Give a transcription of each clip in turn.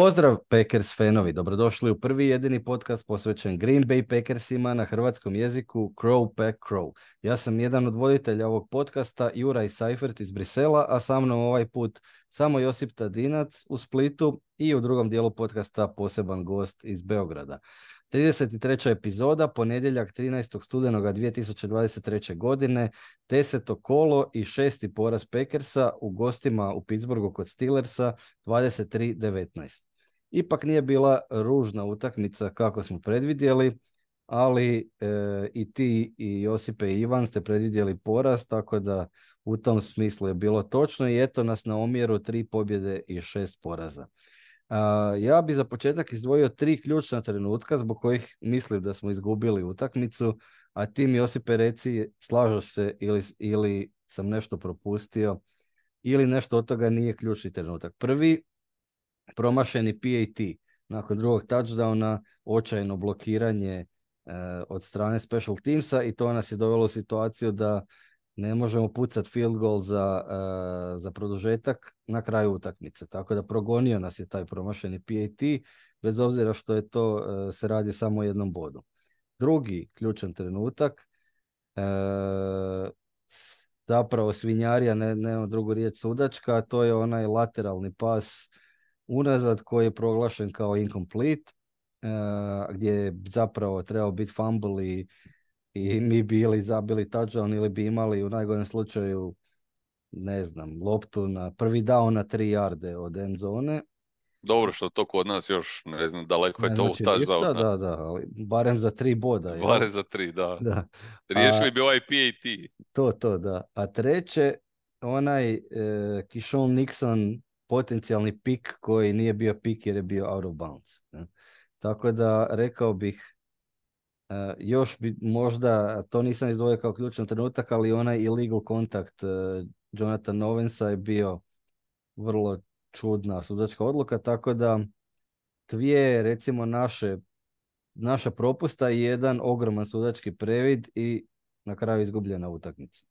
Pozdrav Packers fanovi, dobrodošli u prvi jedini podcast posvećen Green Bay Packersima na hrvatskom jeziku Crow Pack Crow. Ja sam jedan od voditelja ovog podcasta, Juraj Seifert iz Brisela, a sa mnom ovaj put samo Josip Tadinac u Splitu i u drugom dijelu podcasta poseban gost iz Beograda. 33. epizoda, ponedjeljak 13. studenoga 2023. godine, deseto kolo i šesti poraz Packersa u gostima u Pittsburghu kod Steelersa 23-19. Ipak nije bila ružna utakmica kako smo predvidjeli, ali e, i ti i Josipe i Ivan ste predvidjeli poraz, tako da u tom smislu je bilo točno i eto nas na omjeru tri pobjede i šest poraza ja bi za početak izdvojio tri ključna trenutka zbog kojih mislim da smo izgubili utakmicu, a ti mi Josipe reci slažeš se ili, ili sam nešto propustio ili nešto od toga nije ključni trenutak. Prvi, promašeni PAT. Nakon drugog touchdowna, očajno blokiranje e, od strane special teamsa i to nas je dovelo u situaciju da ne možemo pucati field goal za, uh, za produžetak na kraju utakmice. Tako da progonio nas je taj promašeni PAT, bez obzira što je to uh, se radi samo o jednom bodu. Drugi ključan trenutak, uh, zapravo svinjarija, ne, nema drugu riječ sudačka, to je onaj lateralni pas unazad koji je proglašen kao incomplete, gdje je zapravo trebao biti fumble i i mi bi ili zabili touchdown ili bi imali u najgorem slučaju ne znam, loptu na prvi down na tri jarde od end zone. Dobro što to kod nas još, ne znam, daleko je to znači, touchdown. Da, da, ali barem za tri boda. Barem za tri, da. da. Riješili bi ovaj PAT. To, to, da. A treće, onaj e, Kishon Nixon potencijalni pik koji nije bio pik jer je bio out of bounds. Tako da rekao bih Uh, još bi možda, to nisam izdvojio kao ključan trenutak, ali onaj illegal kontakt uh, Jonathan Novensa je bio vrlo čudna sudačka odluka, tako da dvije recimo naše naša propusta i jedan ogroman sudački previd i na kraju izgubljena utakmica.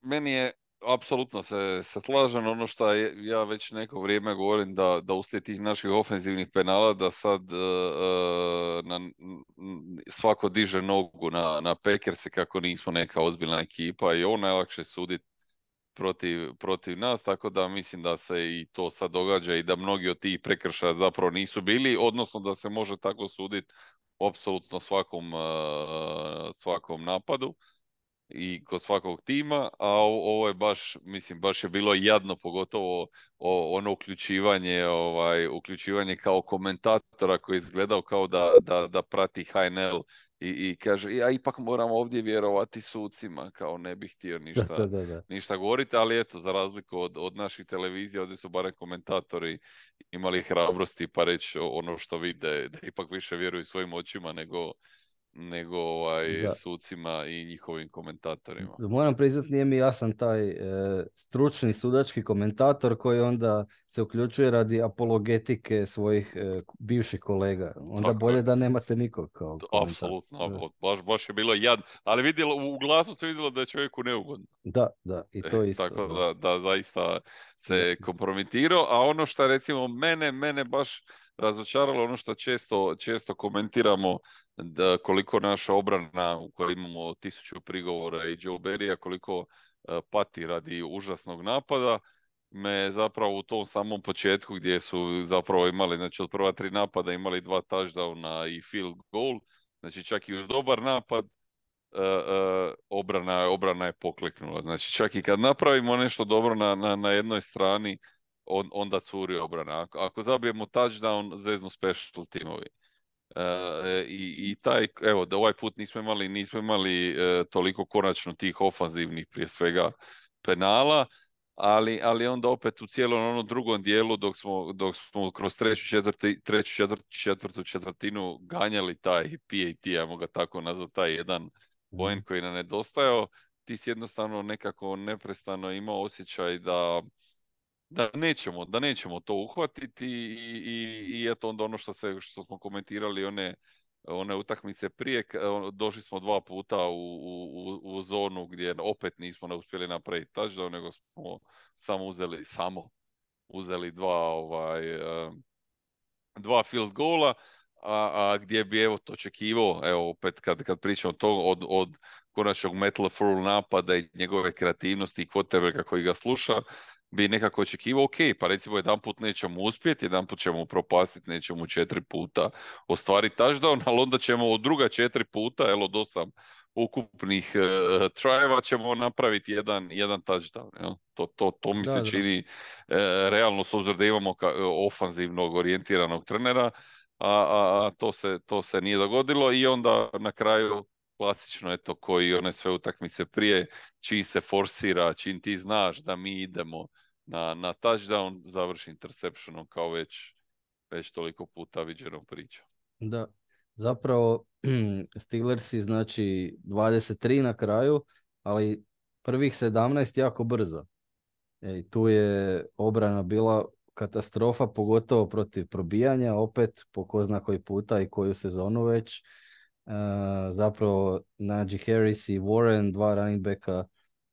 Meni je apsolutno se, se slažem. Ono što ja već neko vrijeme govorim da, da uslijed tih naših ofenzivnih penala da sad uh, na, svako diže nogu na, na Packerse kako nismo neka ozbiljna ekipa i on najlakše suditi protiv, protiv nas, tako da mislim da se i to sad događa i da mnogi od tih prekršaja zapravo nisu bili, odnosno da se može tako suditi apsolutno svakom, svakom napadu i kod svakog tima, a ovo je baš, mislim, baš je bilo jadno, pogotovo ono uključivanje, ovaj, uključivanje kao komentatora koji je izgledao kao da, da, da prati HNL i, i kaže, ja ipak moram ovdje vjerovati sucima, kao ne bih htio ništa, ništa govoriti, ali eto, za razliku od, od naših televizija, ovdje su barem komentatori imali hrabrosti pa reći ono što vide, da ipak više vjeruju svojim očima nego nego ovaj, sucima i njihovim komentatorima. Moram priznat, nije mi jasan taj e, stručni sudački komentator koji onda se uključuje radi apologetike svojih e, bivših kolega. Onda bolje da nemate nikog kao Apsolutno, baš, baš je bilo jad. Ali vidjelo, u glasu se vidjelo da je čovjeku neugodno. Da, da, i to e, isto. Tako da, da zaista se kompromitirao, a ono što recimo mene, mene baš razočaralo ono što često, često komentiramo da koliko naša obrana u kojoj imamo tisuću prigovora i Joe Berrya koliko e, pati radi užasnog napada me zapravo u tom samom početku gdje su zapravo imali znači od prva tri napada imali dva touchdowna i field goal znači čak i uz dobar napad uh, uh, obrana, obrana je pokleknula znači čak i kad napravimo nešto dobro na, na, na jednoj strani on, onda curi obrana. Ako, ako zabijemo touchdown, zeznu special timovi. E, i, I taj, evo, da ovaj put nismo imali, nismo imali e, toliko konačno tih ofanzivnih prije svega penala, ali, ali onda opet u cijelom onom drugom dijelu dok smo, dok smo kroz treću, četvrti, treću četvrt, četvrtu četvrtinu ganjali taj PAT, ajmo ga tako nazvati, taj jedan poen mhm. koji nam nedostajao, ti si jednostavno nekako neprestano imao osjećaj da da nećemo, da nećemo to uhvatiti i, i, i eto onda ono što, se, što smo komentirali one, one utakmice prije, ono, došli smo dva puta u, u, u zonu gdje opet nismo ne uspjeli napraviti touchdown, nego smo samo uzeli samo uzeli dva ovaj dva field goala, a, a gdje bi evo to očekivao, evo opet kad, kad pričamo to od, od konačnog Metal Full napada i njegove kreativnosti i quarterbacka koji ga sluša, bi nekako očekivao, ok, pa recimo jedan put nećemo uspjeti, jedan put ćemo propastiti, nećemo četiri puta ostvariti touchdown, ali onda ćemo od druga četiri puta, evo do sam ukupnih uh, trajeva ćemo napraviti jedan, jedan touchdown. Jel? To, to, to mi se čini uh, realno s obzirom da imamo ka, ofanzivnog orijentiranog trenera, a, a, a to, se, to se nije dogodilo i onda na kraju klasično eto koji one sve utakmice prije, čiji se forsira, čim ti znaš da mi idemo na, na touchdown, završi interceptionom kao već, već toliko puta viđenom pričom. Da, zapravo Steelersi znači 23 na kraju, ali prvih 17 jako brzo. E, tu je obrana bila katastrofa, pogotovo protiv probijanja, opet po ko koji puta i koju sezonu već. Zapravo Najee Harris i Warren, dva running backa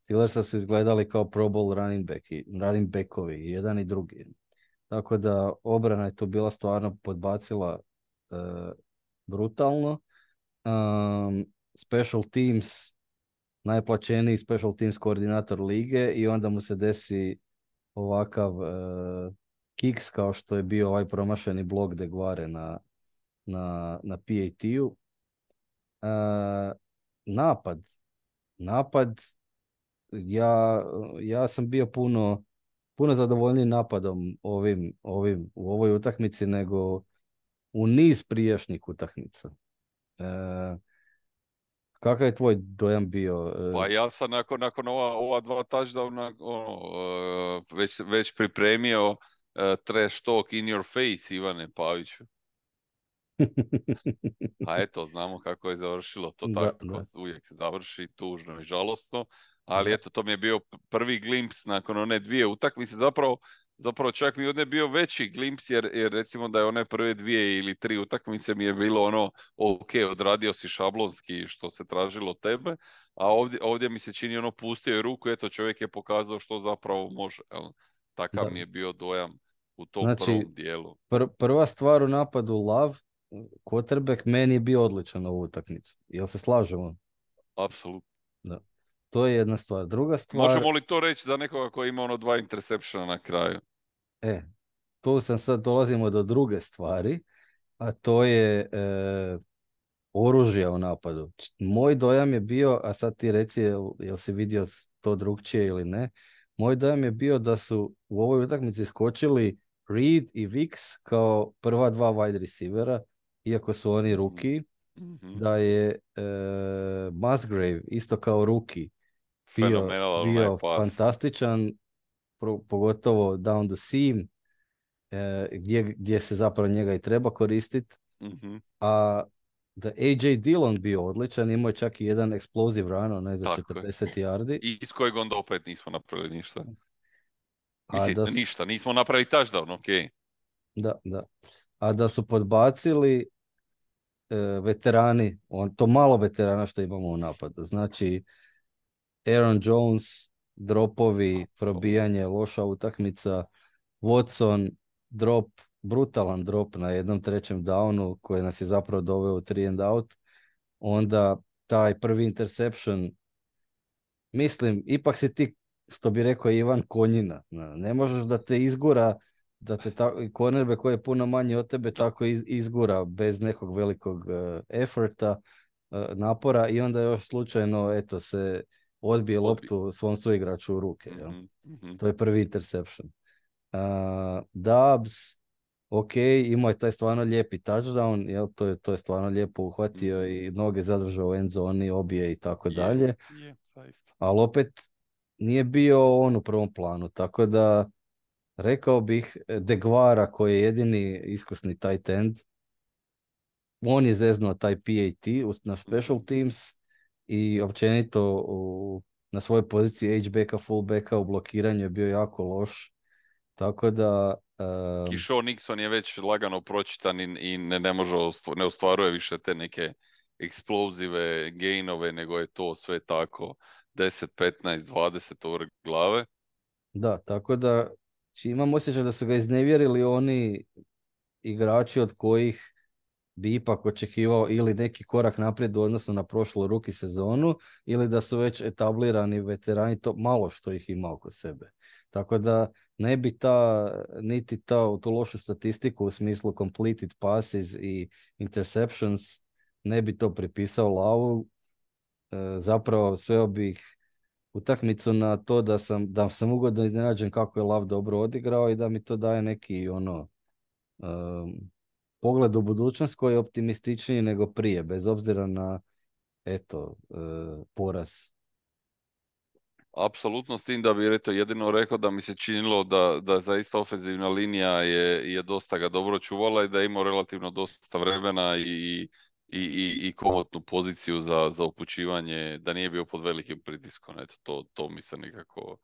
Steelersa su izgledali kao Pro Bowl running, back, running backovi, jedan i drugi. Tako da obrana je tu bila stvarno podbacila uh, brutalno. Um, special teams, najplaćeniji special teams koordinator lige i onda mu se desi ovakav uh, kiks kao što je bio ovaj promašeni blok de Guare na, na, na PAT-u. Uh, napad. Napad, ja, ja sam bio puno, puno zadovoljniji napadom ovim, ovim, u ovoj utakmici nego u niz prijašnjih utakmica. E, kakav je tvoj dojam bio? E, pa ja sam nakon, nakon ova, ova dva touchdowna ono, već, već pripremio uh, trash talk in your face Ivane Paviću. A eto, znamo kako je završilo to da, tako, da. uvijek završi tužno i žalostno, ali eto, to mi je bio prvi glimps nakon one dvije utakmice, zapravo zapravo čak mi je bio veći glimps jer, jer recimo da je one prve dvije ili tri utakmice mi je bilo ono ok, odradio si šablonski što se tražilo tebe, a ovdje, ovdje mi se čini ono pustio je ruku, eto čovjek je pokazao što zapravo može. Jel? Takav da. mi je bio dojam u tom znači, prvom dijelu. Pr- prva stvar u napadu Lav, quarterback, meni je bio odličan ovu utakmicu. Jel se slažemo? Apsolutno. Da. To je jedna stvar. Druga stvar... Možemo li to reći za nekoga koji ima ono dva intersepšena na kraju? E, tu sam sad dolazimo do druge stvari, a to je e, oružje u napadu. Moj dojam je bio, a sad ti reci jel, jel si vidio to drugčije ili ne, moj dojam je bio da su u ovoj utakmici skočili Reed i Vix kao prva dva wide receivera, iako su oni ruki, mm-hmm. da je e, Musgrave isto kao ruki bio, bio fantastičan, pro, pogotovo down the seam, e, gdje, gdje se zapravo njega i treba koristiti. Mm-hmm. A da AJ Dillon bio odličan, imao je čak i jedan explosive run, onaj za Tako 40 je. yardi. I iz kojeg onda opet nismo napravili ništa. Mislim, da su... ništa, nismo napravili touchdown, ok. Da, da. A da su podbacili veterani, on, to malo veterana što imamo u napadu. Znači, Aaron Jones, dropovi, probijanje, loša utakmica, Watson, drop, brutalan drop na jednom trećem downu koji nas je zapravo doveo u three and out. Onda taj prvi interception, mislim, ipak si ti, što bi rekao Ivan, konjina. Ne možeš da te izgura, da te ta, cornerback koji je puno manji od tebe tako izgura bez nekog velikog uh, efforta, uh, napora i onda još slučajno eto se odbije loptu svom suigraču u ruke. Mm-hmm. Mm-hmm. To je prvi interception. Uh, Dubs, ok, imao je taj stvarno lijepi touchdown, jel, to, je, to je stvarno lijepo uhvatio mm-hmm. i noge zadržao u end zoni, obije i tako dalje. Ali opet nije bio on u prvom planu, tako da rekao bih Degvara koji je jedini iskusni tight end, on je zeznuo taj PAT na special teams, i općenito u, na svojoj poziciji H-backa, fullbacka u blokiranju je bio jako loš. Tako da... Um... Kišo Nixon je već lagano pročitan i, i ne, ne može, ne ostvaruje više te neke eksplozive gainove, nego je to sve tako 10, 15, 20 over glave. Da, tako da Znači, imam osjećaj da su ga iznevjerili oni igrači od kojih bi ipak očekivao ili neki korak naprijed u odnosu na prošlu ruki sezonu ili da su već etablirani veterani, to malo što ih ima oko sebe. Tako da ne bi ta, niti ta, tu lošu statistiku u smislu completed passes i interceptions, ne bi to pripisao Lavu. E, zapravo sveo bih utakmicu na to da sam, da sam ugodno iznenađen kako je Lav dobro odigrao i da mi to daje neki ono um, pogled u budućnost koji je optimističniji nego prije, bez obzira na eto, uh, poraz. Apsolutno s tim da bi eto, jedino rekao da mi se činilo da, da zaista ofenzivna linija je, je dosta ga dobro čuvala i da je imao relativno dosta vremena i, i, i, i komotnu poziciju za, za upućivanje, da nije bio pod velikim pritiskom. Eto, to, to mi se nekako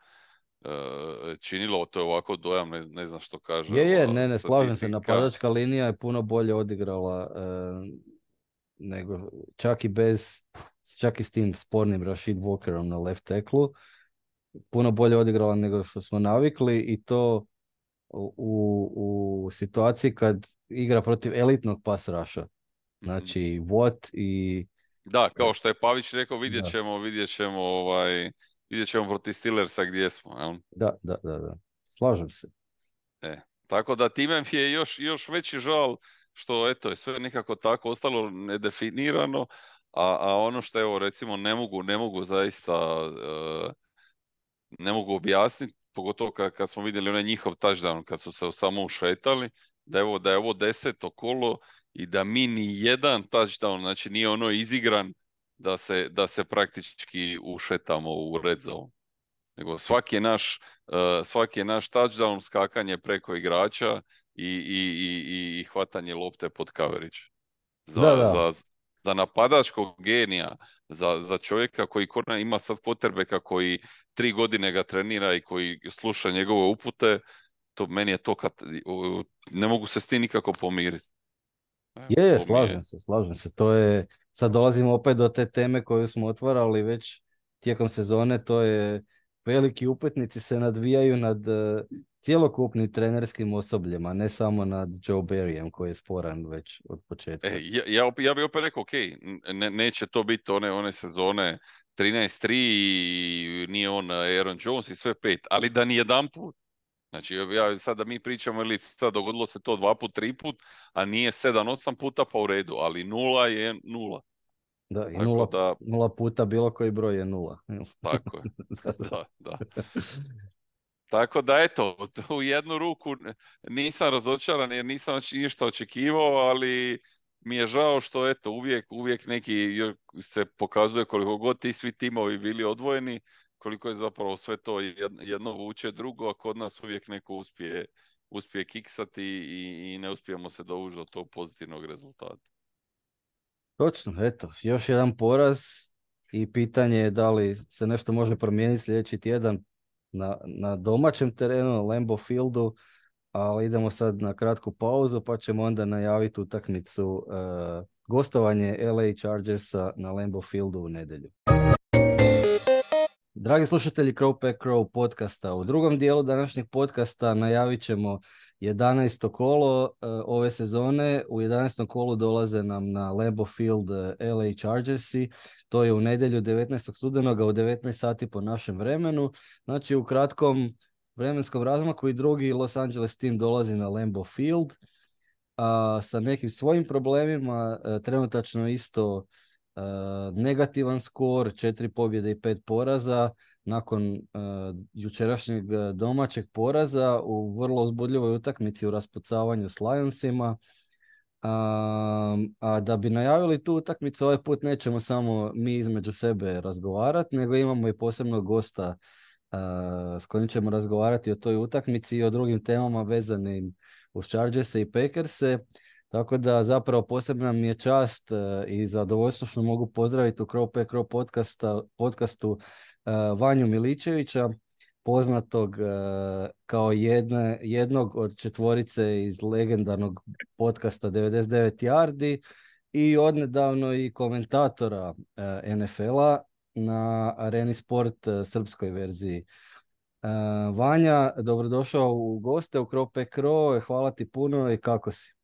uh, činilo, to je ovako dojam, ne, ne znam što kaže. Je, je, ne, ne, slažem se, napadačka linija je puno bolje odigrala e, nego čak i bez, čak i s tim spornim Rashid Walkerom na left tacklu, puno bolje odigrala nego što smo navikli i to u, u situaciji kad igra protiv elitnog pas raša. Znači, what i... Da, kao što je Pavić rekao, vidjet ćemo, vidjet ćemo, ovaj, vidjet ćemo protiv Steelersa gdje smo. Jel? Da, da, da, da. Slažem se. E, tako da time je još, još veći žal što eto je sve nekako tako ostalo nedefinirano, a, a ono što evo recimo ne mogu, ne mogu zaista uh, ne mogu objasniti, pogotovo kad, kad smo vidjeli onaj njihov touchdown, kad su se samo ušetali, da, evo, da je ovo deseto kolo i da mi ni jedan touchdown, znači nije ono izigran da se, da se praktički ušetamo u red zone. Nego svaki je naš, uh, svaki je naš touchdown skakanje preko igrača i, i, i, i hvatanje lopte pod coverage. Za, da, da. za, za napadačkog genija, za, za čovjeka koji korna ima sad potrebe kako i tri godine ga trenira i koji sluša njegove upute, to meni je to kad, ne mogu se s tim nikako pomiriti. Je, je, slažem se, slažem se. To je, sad dolazimo opet do te teme koju smo otvarali već tijekom sezone, to je veliki upetnici se nadvijaju nad uh, cjelokupnim trenerskim osobljem, ne samo nad Joe Barryem koji je sporan već od početka. E, ja, ja, ja bih opet rekao, ok, ne, neće to biti one, one sezone 13-3 i nije on Aaron Jones i sve pet, ali da ni jedan put Znači, ja sad da mi pričamo ili sad dogodilo se to dva put, tri put, a nije sedam, osam puta pa u redu, ali nula je nula. Da, i nula, da... nula puta bilo koji broj je nula. Tako je, da, da. Tako da eto, u jednu ruku nisam razočaran jer nisam ništa očekivao, ali mi je žao što eto uvijek, uvijek neki se pokazuje koliko god ti svi timovi bili odvojeni, koliko je zapravo sve to jedno vuče drugo, a kod nas uvijek neko uspije, uspije kiksati i, i ne uspijemo se dovući do tog pozitivnog rezultata. Točno, eto, još jedan poraz i pitanje je da li se nešto može promijeniti sljedeći tjedan na, na domaćem terenu, na Lambo Fieldu, ali idemo sad na kratku pauzu pa ćemo onda najaviti utakmicu uh, gostovanje LA Chargersa na Lambo Fieldu u nedjelju. Dragi slušatelji Crow Pack Crow podcasta, u drugom dijelu današnjeg podcasta najavit ćemo 11. kolo uh, ove sezone. U 11. kolu dolaze nam na Lambeau Field uh, LA Chargersi. To je u nedjelju 19. studenoga u 19 sati po našem vremenu. Znači u kratkom vremenskom razmaku i drugi Los Angeles tim dolazi na Lambeau Field a, sa nekim svojim problemima. Uh, trenutačno isto negativan skor, četiri pobjede i pet poraza nakon uh, jučerašnjeg domaćeg poraza u vrlo uzbudljivoj utakmici u raspucavanju s Lionsima. a da bi najavili tu utakmicu, ovaj put nećemo samo mi između sebe razgovarati, nego imamo i posebnog gosta s kojim ćemo razgovarati o toj utakmici i o drugim temama vezanim uz Chargers i Packerse. Tako da zapravo posebna mi je čast uh, i zadovoljstvo što mogu pozdraviti u Crow Pack Crow podcastu uh, Vanju Miličevića, poznatog uh, kao jedne, jednog od četvorice iz legendarnog podcasta 99 Yardi i odnedavno i komentatora NFL-a na Areni Sport srpskoj verziji Vanja, dobrodošao u goste u Krope Kro, hvala ti puno i kako si?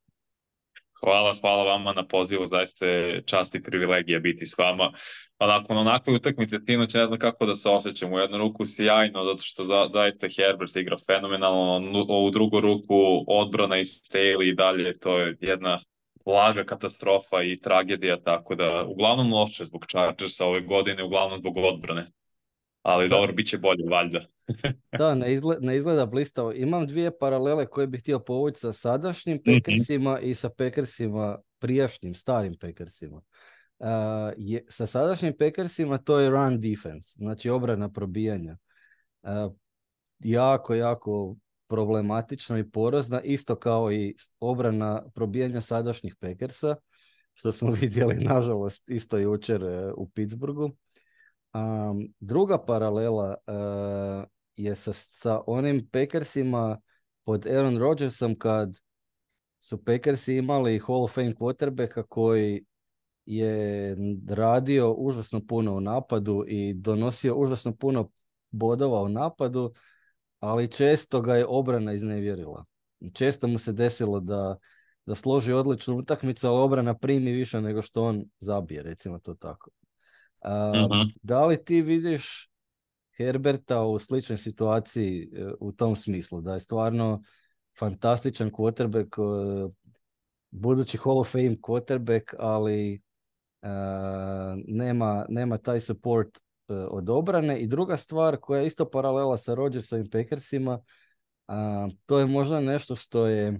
Hvala, hvala vama na pozivu, zaista je čast i privilegija biti s vama. Pa nakon onakve utakmice sinoć ne znam kako da se osjećam. U jednu ruku sjajno, zato što da, zaista Herbert igra fenomenalno, u drugu ruku odbrana i Staley i dalje, to je jedna blaga katastrofa i tragedija, tako da uglavnom loše zbog Chargersa ove godine, uglavnom zbog odbrane. Ali da. dobro, bit će bolje, valjda. da, ne izgleda, ne izgleda blistavo. Imam dvije paralele koje bih htio povući sa sadašnjim mhm. Packersima i sa Packersima prijašnjim, starim Packersima. Uh, je, sa sadašnjim Packersima to je run defense, znači obrana probijanja. Uh, jako, jako problematična i porozna, isto kao i obrana probijanja sadašnjih Packersa, što smo vidjeli nažalost isto jučer uh, u Pittsburghu. Um, druga paralela uh, je sa, sa onim Packersima pod Aaron Rodgersom kad su Packersi imali Hall of Fame quarterbacka koji je radio užasno puno u napadu i donosio užasno puno bodova u napadu, ali često ga je obrana iznevjerila. Često mu se desilo da, da složi odličnu utakmicu, ali obrana primi više nego što on zabije, recimo to tako. Uh, Da li ti vidiš Herberta u sličnoj situaciji e, u tom smislu, da je stvarno fantastičan quarterback, e, budući Hall of Fame quarterback, ali uh, nema, nema taj support od obrane. I druga stvar koja je isto paralela sa Rodgersovim Packersima, uh, to je možda nešto što je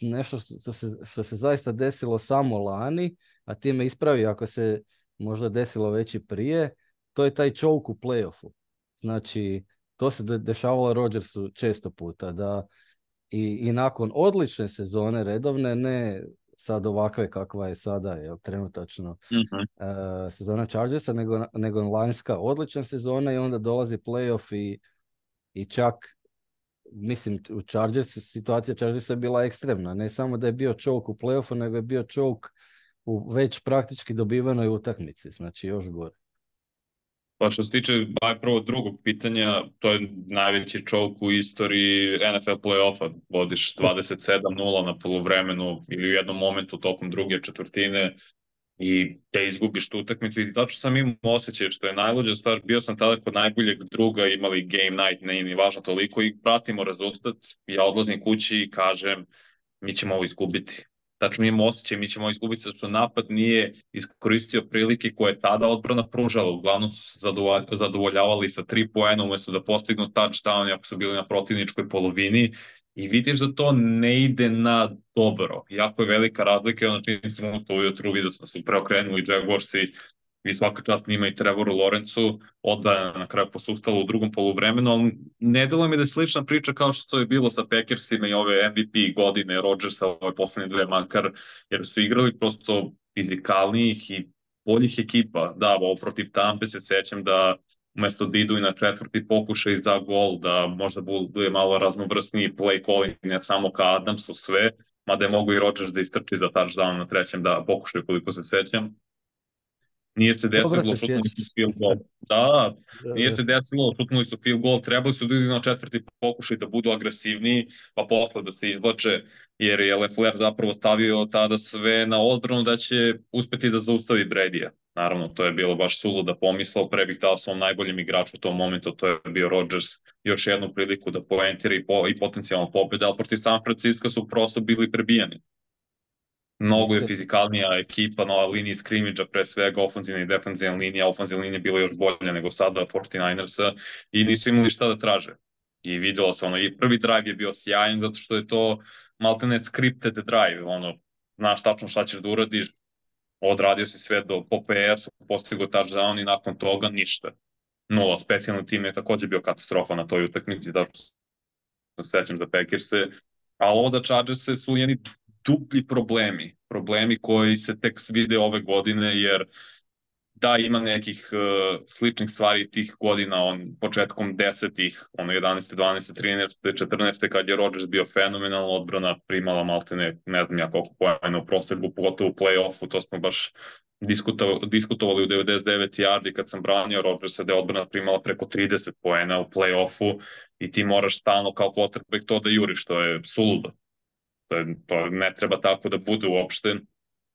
nešto što se, što se zaista desilo samo lani, a time ispravi ako se možda desilo već i prije, to je taj choke u playoffu. Znači, to se dešavalo Rodgersu često puta, da i, i nakon odlične sezone redovne, ne sad ovakve kakva je sada, je trenutačno uh sezona Chargersa, nego, nego lanjska odlična sezona i onda dolazi playoff i, i čak mislim, u Chargers, situacija Chargersa je bila ekstremna. Ne samo da je bio choke u playoffu, nego je bio choke u već praktički dobivenoj utakmici. Znači, još gore. Pa što se tiče baj prvo drugog pitanja, to je najveći choke u istoriji NFL play-offa. Vodiš 27-0 na polovremenu ili u jednom momentu tokom druge četvrtine i te izgubiš tu utakmicu i tačno sam imao osjećaj što je najluđa stvar, bio sam tada kod najboljeg druga, imali game night, ne ni važno toliko i pratimo rezultat, ja odlazim kući i kažem mi ćemo ovo izgubiti. Tačno imamo osjećaj, mi ćemo izgubiti zato što napad nije iskoristio prilike koje je tada odbrana pružala. Uglavnom su zadovoljavali sa tri poena umesto da postignu touchdown ako su bili na protivničkoj polovini i vidiš da to ne ide na dobro. Jako je velika razlika ono čini se to ujutru vidio da su preokrenuli Jaguarsi i svaka čast njima i Trevoru Lorencu odvaja na kraju posustalo u drugom poluvremenu, ali ne delo mi da je slična priča kao što to je bilo sa Packersima i ove MVP godine Rodgersa ove poslednje dve makar, jer su igrali prosto fizikalnijih i boljih ekipa. Da, ovo protiv Tampe se sećam da umesto da idu i na četvrti pokušaj za gol, da možda bude malo raznovrsniji play calling, ne samo ka Adamsu sve, mada je mogu i Rodgers da istrči za touchdown na trećem da pokušaju koliko se sećam. Nije se desilo, šutnuli su field goal. Da, da, nije da. se desilo, šutnuli su field goal, trebali su da idu na četvrti pokušaj da budu agresivniji, pa posle da se izbače, jer je Lefler zapravo stavio tada sve na odbranu da će uspeti da zaustavi Bredija. Naravno, to je bilo baš suluda pomisla, pre bih dao svom najboljem igraču u tom momentu, to je bio Rodgers, još jednu priliku da poentira i, po, i potencijalno pobjede, ali protiv San Francisco su prosto bili prebijani. Mnogo je fizikalnija ekipa na liniji skrimidža, pre svega ofenzivna i defenzivna linija, ofenzivna linija bila još bolja nego sada 49ersa i nisu imali šta da traže. I videlo se ono, i prvi drive je bio sjajan zato što je to maltene scripted drive, ono, znaš tačno šta ćeš da uradiš, odradio si sve do po PS-u, postigo touchdown i nakon toga ništa. Nula, specijalni tim je takođe bio katastrofa na toj utakmici, da se sećam za Packers-e, ali ovo za Chargers-e su jedni duplji problemi, problemi koji se tek vide ove godine, jer da ima nekih uh, sličnih stvari tih godina, on početkom desetih, ono 11. 12. 13. 14. kad je Rodgers bio fenomenalno, odbrana primala maltene, ne znam ja koliko pojena u proseku, pogotovo u play-offu, to smo baš diskutovali u 99 yardi kad sam branio Rodgersa da je odbrana primala preko 30 poena u play-offu i ti moraš stalno kao quarterback to da juriš, to je suludo. To, je, to ne treba tako da bude uopšte.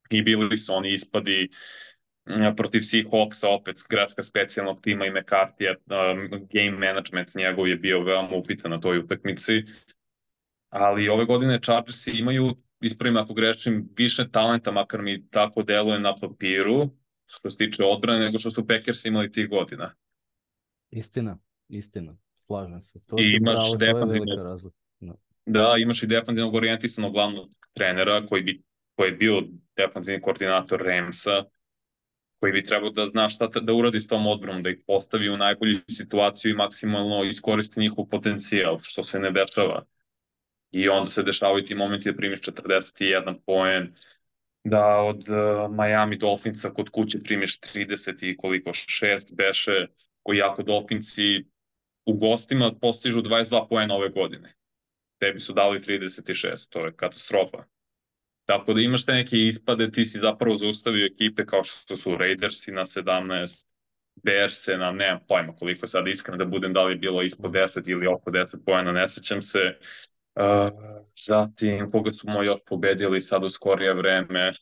I bili su oni ispadi protiv Seahawksa, opet greška specijalnog tima i McCarthy, um, game management njegov je bio veoma upitan na toj utakmici. Ali ove godine Chargersi imaju ispravim ako grešim, više talenta, makar mi tako deluje na papiru, što se tiče odbrane, nego što su Packers imali tih godina. Istina, istina, slažem se. To I imaš pravo, Da, imaš i defanzivnog orijentisanog glavnog trenera koji, bi, koji je bio defanzivni koordinator Ramsa, koji bi trebao da zna šta da uradi s tom odbranom, da ih postavi u najbolju situaciju i maksimalno iskoristi njihov potencijal, što se ne dešava i onda se dešavaju ti momenti da primiš 41 poen, da od uh, Miami Dolphinsa kod kuće primiš 30 i koliko, 6 beše, koji jako Dolphinsi u gostima postižu 22 poena ove godine. Tebi su dali 36, to je katastrofa. Tako da imaš te neke ispade, ti si zapravo zaustavio ekipe kao što su Raidersi na 17, Bearse na, nemam pojma koliko sad iskreno da budem, da li je bilo ispod 10 ili oko 10 pojena, ne sećam se. Uh, zatim, koga su moji još pobedili sad u skorije vreme,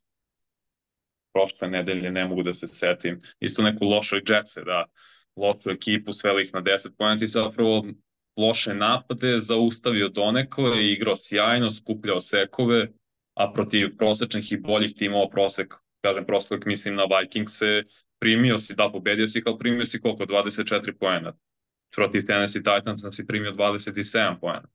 prošle nedelje, ne mogu da se setim, isto neku lošu Jetsa, da, lošu ekipu, sveli ih na 10 pojena, i zapravo loše napade, zaustavio donekle, igrao sjajno, skupljao sekove, a protiv prosečnih i boljih timova prosek, kažem prosek, mislim na Vikingse, primio si, da, pobedio si, kao primio si koliko, 24 pojena. Protiv Tennessee Titans si primio 27 pojena.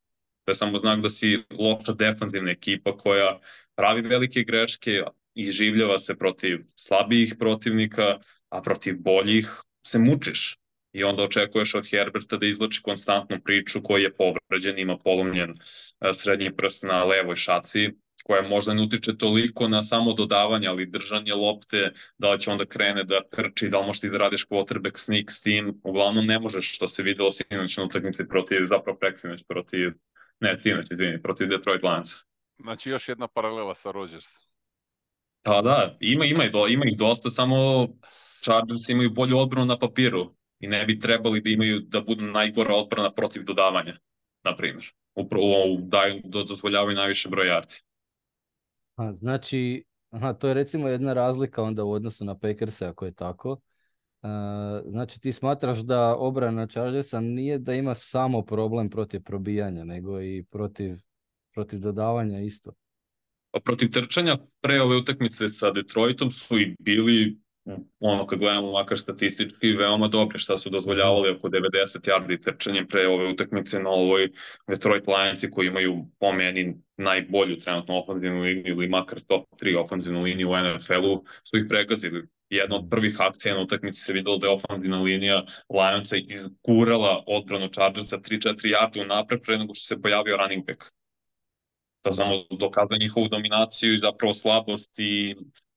To je samo znak da si loša defanzivna ekipa koja pravi velike greške i življava se protiv slabijih protivnika, a protiv boljih se mučiš. I onda očekuješ od Herberta da izloči konstantnu priču koji je povređen, ima polomljen e, srednji prst na levoj šaci, koja možda ne utiče toliko na samo dodavanje, ali držanje lopte, da li će onda krene da trči, da li možeš ti da radiš quarterback sneak s tim, uglavnom ne možeš, što se videlo sinoć na utakmici protiv, zapravo preksinoć protiv Ne, sinoć, izvini, protiv Detroit Lions. Znači još jedna paralela sa Rodgers. Pa da, ima, ima, ima ih dosta, samo Chargers imaju bolju odbranu na papiru i ne bi trebali da imaju da budu najgora odbrana protiv dodavanja, na primjer. Upravo daju, dozvoljavaju najviše broj jarti. A, znači, aha, to je recimo jedna razlika onda u odnosu na Packerse ako je tako. Znači ti smatraš da obrana Chargersa nije da ima samo problem protiv probijanja, nego i protiv, protiv dodavanja isto? Pa protiv trčanja pre ove utakmice sa Detroitom su i bili ono kad gledamo makar statistički veoma dobre šta su dozvoljavali oko 90 yardi trčanje pre ove utakmice na ovoj Detroit Lionsi koji imaju po meni najbolju trenutno ofenzivnu liniju ili makar top 3 ofenzivnu liniju u NFL-u su ih pregazili jedna od prvih akcija na utakmici se videlo da je ofenzivna linija Lionsa izgurala odbranu Chargersa 3-4 yardi napred pre nego što se pojavio running back. To samo dokazuje njihovu dominaciju i zapravo slabost i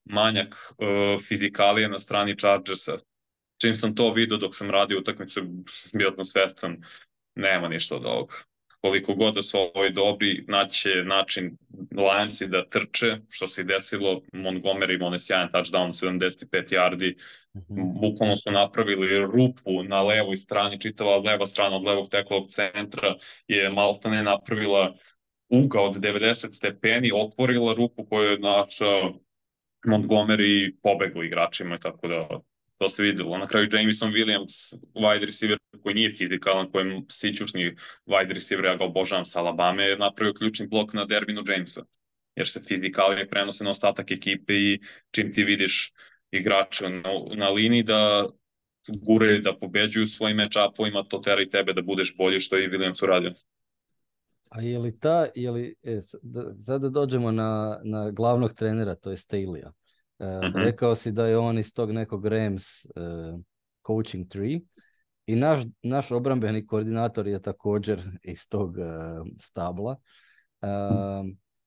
manjak uh, fizikalije na strani Chargersa. Čim sam to video dok sam radio utakmicu, bio sam svestan, nema ništa od ovoga koliko god da su ovi dobri, naće način Lionsi da trče, što se i desilo, Montgomery ima onaj sjajan touchdown 75 yardi, mm -hmm. bukvalno su napravili rupu na levoj strani, čitava leva strana od levog teklovog centra je Maltane napravila uga od 90 stepeni, otvorila rupu koju je našao Montgomery pobegao igračima, tako da to se videlo. Na kraju Jameson Williams, wide receiver koji nije fizikalan, koji je sićušni wide receiver, ja ga obožavam sa Alabama, je napravio ključni blok na Dervinu Jamesu. Jer se fizikalije prenose na ostatak ekipe i čim ti vidiš igrača na, na liniji da gure da pobeđuju svojim match-upovima, to tera i tebe da budeš bolji što je Williams uradio. A je li ta, je li, e, da, dođemo na, na glavnog trenera, to je Staley-a. Uh, mm-hmm. Rekao si da je on iz tog nekog Rams uh, coaching tree i naš, naš obrambeni koordinator je također iz tog uh, stabla. Uh,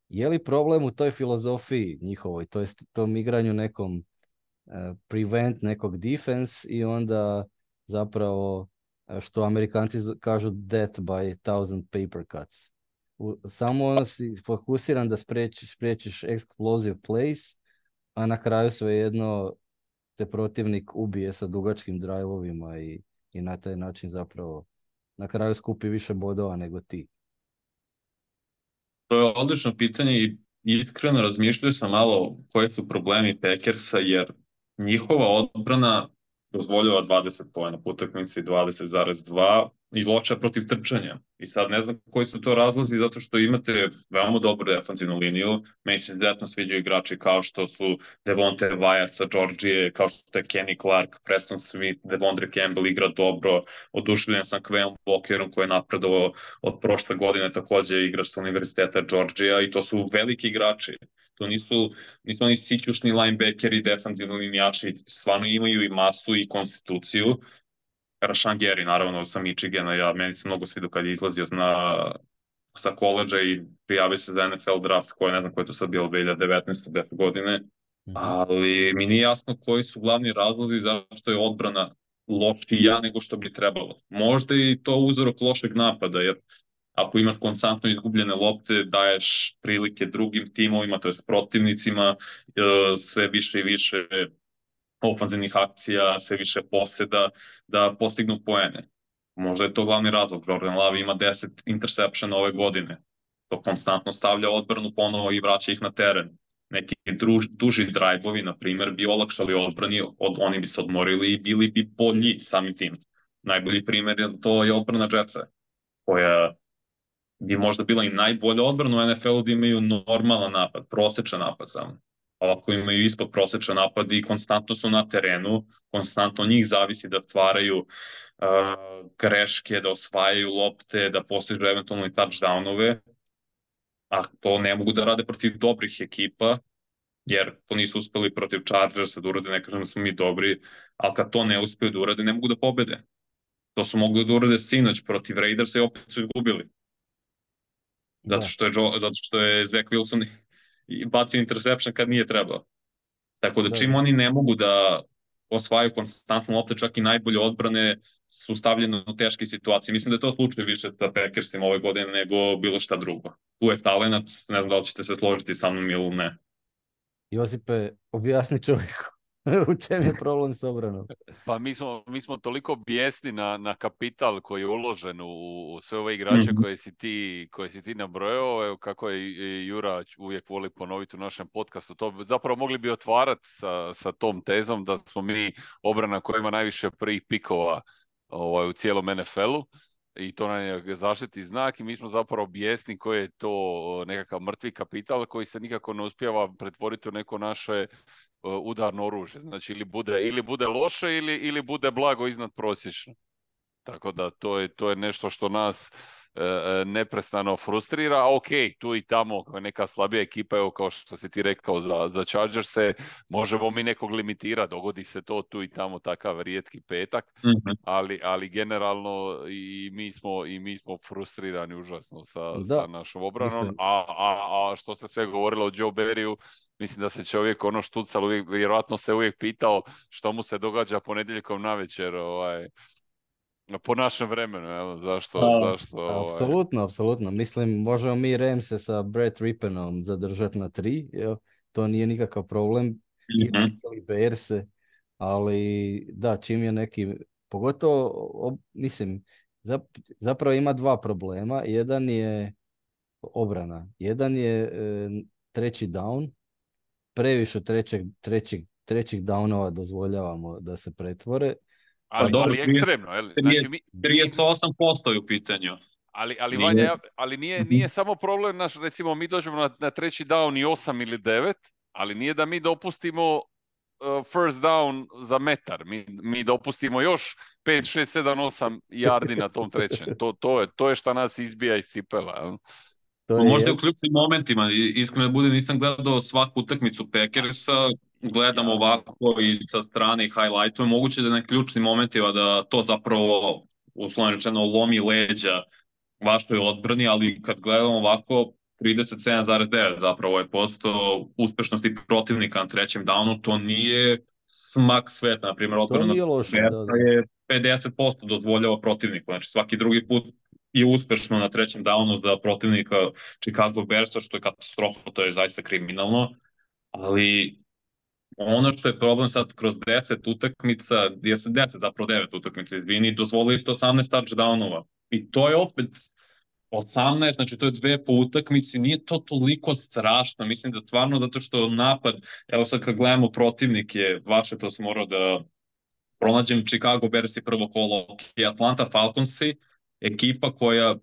je li problem u toj filozofiji njihovoj, to jest tom igranju nekom uh, prevent nekog defense i onda zapravo što Amerikanci kažu death by thousand paper cuts. U, samo ono si fokusiran da spriječiš, spriječiš explosive plays a na kraju svejedno te protivnik ubije sa dugačkim drajvovima i, i na taj način zapravo na kraju skupi više bodova nego ti. To je odlično pitanje i iskreno razmišljaju sam malo koje su problemi Packersa, jer njihova odbrana dozvoljava 20 pojena po utakmici 20,2 i loča protiv trčanja. I sad ne znam koji su to razlozi, zato što imate veoma dobru defanzivnu liniju. Meni se izuzetno sviđaju igrači kao što su Devonte Wyatt sa Georgije, kao što je Kenny Clark, Preston Smith, Devondre Campbell igra dobro. Oduševljen sam Kveom Walkerom koji je napredovao od prošle godine, takođe igrač sa Univerziteta Georgija i to su veliki igrači. To nisu, nisu oni sićušni linebackeri, defanzivni linijači, stvarno imaju i masu i konstituciju Rashan Gary, naravno, sa Michigana, ja, meni se mnogo svidio kad je izlazio na, sa koleđa i prijavio se za NFL draft, koje ne znam koje je to sad bilo 2019. godine, mhm. ali mi nije jasno koji su glavni razlozi zašto je odbrana lošija nego što bi trebalo. Možda i to uzorok lošeg napada, jer ako imaš konstantno izgubljene lopte, daješ prilike drugim timovima, to je protivnicima, e, sve više i više ofanzivnih akcija, sve više poseda, da postignu poene. Možda je to glavni razlog. Jordan Love ima 10 interceptiona ove godine. To konstantno stavlja odbranu ponovo i vraća ih na teren. Neki druž, duži drajbovi, na primjer, bi olakšali odbrani, od, oni bi se odmorili i bili bi bolji samim tim. Najbolji primjer je to je odbrana Jetsa, koja bi možda bila i najbolja odbrana u NFL-u da imaju normalan napad, prosečan napad samo ako imaju ispod prosečan napad i konstantno su na terenu, konstantno njih zavisi da stvaraju uh, greške, da osvajaju lopte, da postižu eventualno i touchdownove, a to ne mogu da rade protiv dobrih ekipa, jer to nisu uspeli protiv Chargersa da urade, ne kažem da smo mi dobri, ali kad to ne uspeju da urade, ne mogu da pobede. To su mogli da urade sinoć protiv Raidersa i opet su izgubili. Zato što je, Joe, zato što je Zach Wilson i bacio interception kad nije trebao. Tako da, čim oni ne mogu da osvajaju konstantno lopte, čak i najbolje odbrane su stavljene u teške situacije. Mislim da je to slučaj više sa Packersima ove godine nego bilo šta drugo. Tu je talent, ne znam da li ćete se složiti sa mnom ili ne. Josipe, objasni čovjeku u čem je problem s obranom? Pa mi smo, mi smo toliko bijesni na, na kapital koji je uložen u, u sve ove igrače mm-hmm. koje si ti, koje si ti nabrojao, evo kako je Jura uvijek voli ponoviti u našem podcastu, to zapravo mogli bi otvarati sa, sa tom tezom da smo mi obrana koja ima najviše prvih pikova ovaj, u cijelom NFL-u i to nam je zaštiti znak i mi smo zapravo bijesni koji je to nekakav mrtvi kapital koji se nikako ne uspjeva pretvoriti u neko naše udarno oružje. Znači ili bude, ili bude loše ili, ili bude blago iznad prosječno. Tako da to je, to je nešto što nas neprestano frustrira, a ok, tu i tamo neka slabija ekipa, evo kao što si ti rekao za, za Chargers se, možemo mi nekog limitirati, dogodi se to tu i tamo takav rijetki petak, mm-hmm. ali, ali generalno i mi smo, i mi smo frustrirani užasno sa, da. sa našom obranom, a, a, a što se sve govorilo o Joe Berryu, mislim da se čovjek ono štucal uvijek, vjerojatno se uvijek pitao što mu se događa ponedjeljkom navečer, ovaj, po našem vremenu, evo, zašto, a, zašto? Ovaj... Apsolutno, apsolutno. Mislim, možemo mi Remse sa Brett Rippenom zadržati na tri, jel? to nije nikakav problem. Mm-hmm. I Berse, ali da, čim je neki, pogotovo, mislim, zapravo ima dva problema. Jedan je obrana. Jedan je e, treći down, previše trećeg, trećeg, trećih downova dozvoljavamo da se pretvore. Ali, pa, ali ekstremno, je Znači, mi, 38% je u pitanju. Ali, ali, nije. Vanja, ali nije, mhm. nije samo problem naš, recimo mi dođemo na, na treći down i 8 ili 9, ali nije da mi dopustimo uh, first down za metar. Mi, mi dopustimo još 5, 6, 7, 8 yardi na tom trećem. To, to, je, to je šta nas izbija iz cipela. Jel? To je... Možda u ključnim momentima, iskreno da bude, nisam gledao svaku utakmicu Packersa, gledam ovako i sa strane i highlightuje, moguće da na ključnim momentima da to zapravo, uslovno rečeno, lomi leđa vašoj odbrani, ali kad gledamo ovako, 37,9 zapravo je posto uspešnosti protivnika na trećem downu, to nije smak sveta, na primjer, odbrana je 50% dozvoljava protivniku, znači svaki drugi put i uspešno na trećem downu za protivnika Chicago Bearsa, što je katastrofa, to je zaista kriminalno, ali ono što je problem sad kroz 10 utakmica, je se 10 zapravo 9 utakmica, izvini, dozvolili ste 18 touchdownova. I to je opet 18, znači to je dve po utakmici, nije to toliko strašno, mislim da stvarno zato što napad, evo sad kad gledamo protivnike, vaše to sam morao da pronađem Chicago Bears i prvo kolo, i Atlanta Falconsi, ekipa koja,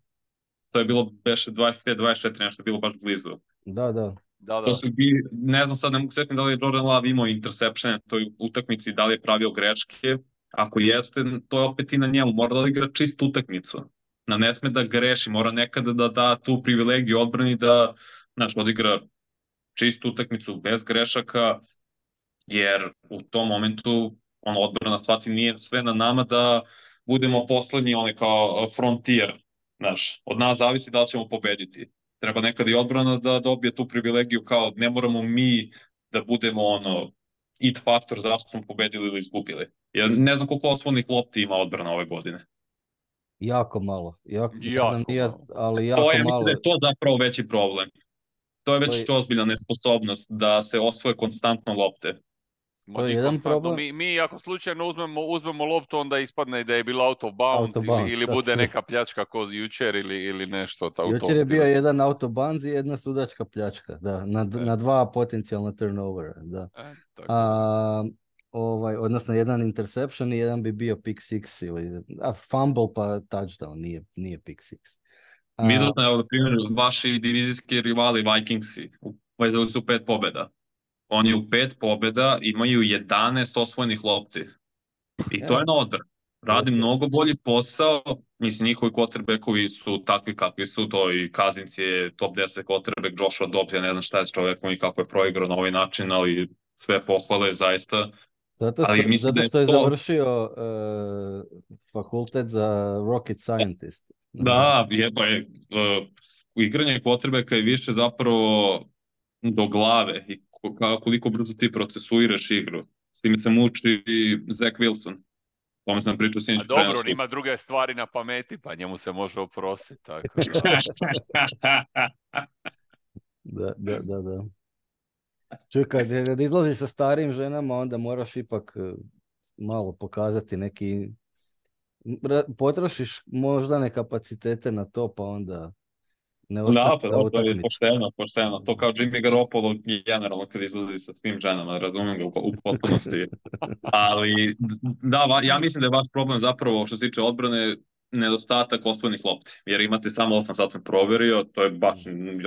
to je bilo beše 23-24, nešto je bilo baš blizu. Da, da. Da, da. To su bi, ne znam sad, ne mogu setiti da li je Jordan Love imao interception na toj utakmici, da li je pravio greške, ako jeste, to je opet i na njemu, mora da igra čistu utakmicu. Na ne sme da greši, mora nekada da da tu privilegiju odbrani da, znaš, odigra čistu utakmicu bez grešaka, jer u tom momentu on odbrana shvati nije sve na nama da budemo poslednji, onaj kao frontier, znaš, od nas zavisi da li ćemo pobediti treba nekada i odbrana da dobije tu privilegiju kao ne moramo mi da budemo ono it faktor zašto smo pobedili ili izgubili. Ja ne znam koliko osnovnih lopti ima odbrana ove godine. Jako malo. Jako, Jako znam, nije, malo. ali jako To je, malo. mislim da je to zapravo veći problem. To je To već je- ozbiljna nesposobnost da se osvoje konstantno lopte. Ma To je jedan problem. Mi, mi ako slučajno uzmemo, uzmemo loptu, onda ispadne da je bila out of bounds, Out of bounds, ili, ili bude neka pljačka ko jučer ili, ili nešto. Ta, Jučer je bio jedan autobanz i jedna sudačka pljačka, da, na, E. na dva potencijalna turnovera, da. E, tako. A, ovaj, odnosno jedan interception i jedan bi bio pick six ili a, fumble pa touchdown, nije, nije pick six. A, Middleton, evo, na primjer, vaši divizijski rivali Vikingsi, uvezali su pet pobjeda. Oni u pet pobjeda imaju 11 osvojenih lopti. I to je na odbran. Radi mnogo bolji posao, mislim njihovi quarterbackovi su takvi kakvi su, to i Kazins je top 10 quarterback, Joshua Dobbs, ja ne znam šta je s čovekom i kako je proigrao na ovaj način, ali sve pohvale zaista. zato, ali što, mislim zato je što je to- završio e, fakultet za rocket scientist. Da, je, pa je, uh, igranje quarterbacka je više zapravo do glave i ko- ka- koliko brzo ti procesuiraš igru. S time se muči i Zach Wilson. O tome sam pričao sinoć dobro, prenosu. on ima druge stvari na pameti, pa njemu se može oprostiti. Tako da. Da, da, da, da. Čuj, kad, kad izlaziš sa starijim ženama, onda moraš ipak e, malo pokazati neki... Potrošiš moždane kapacitete na to, pa onda ne Da, pa to je pošteno, pošteno. To kao Jimmy Garoppolo generalno kad izlazi sa svim ženama, razumijem ga u, potpunosti. Ali, da, ja mislim da je vaš problem zapravo što se tiče odbrane nedostatak osvojenih lopti. Jer imate samo osam, sad sam proverio, to je baš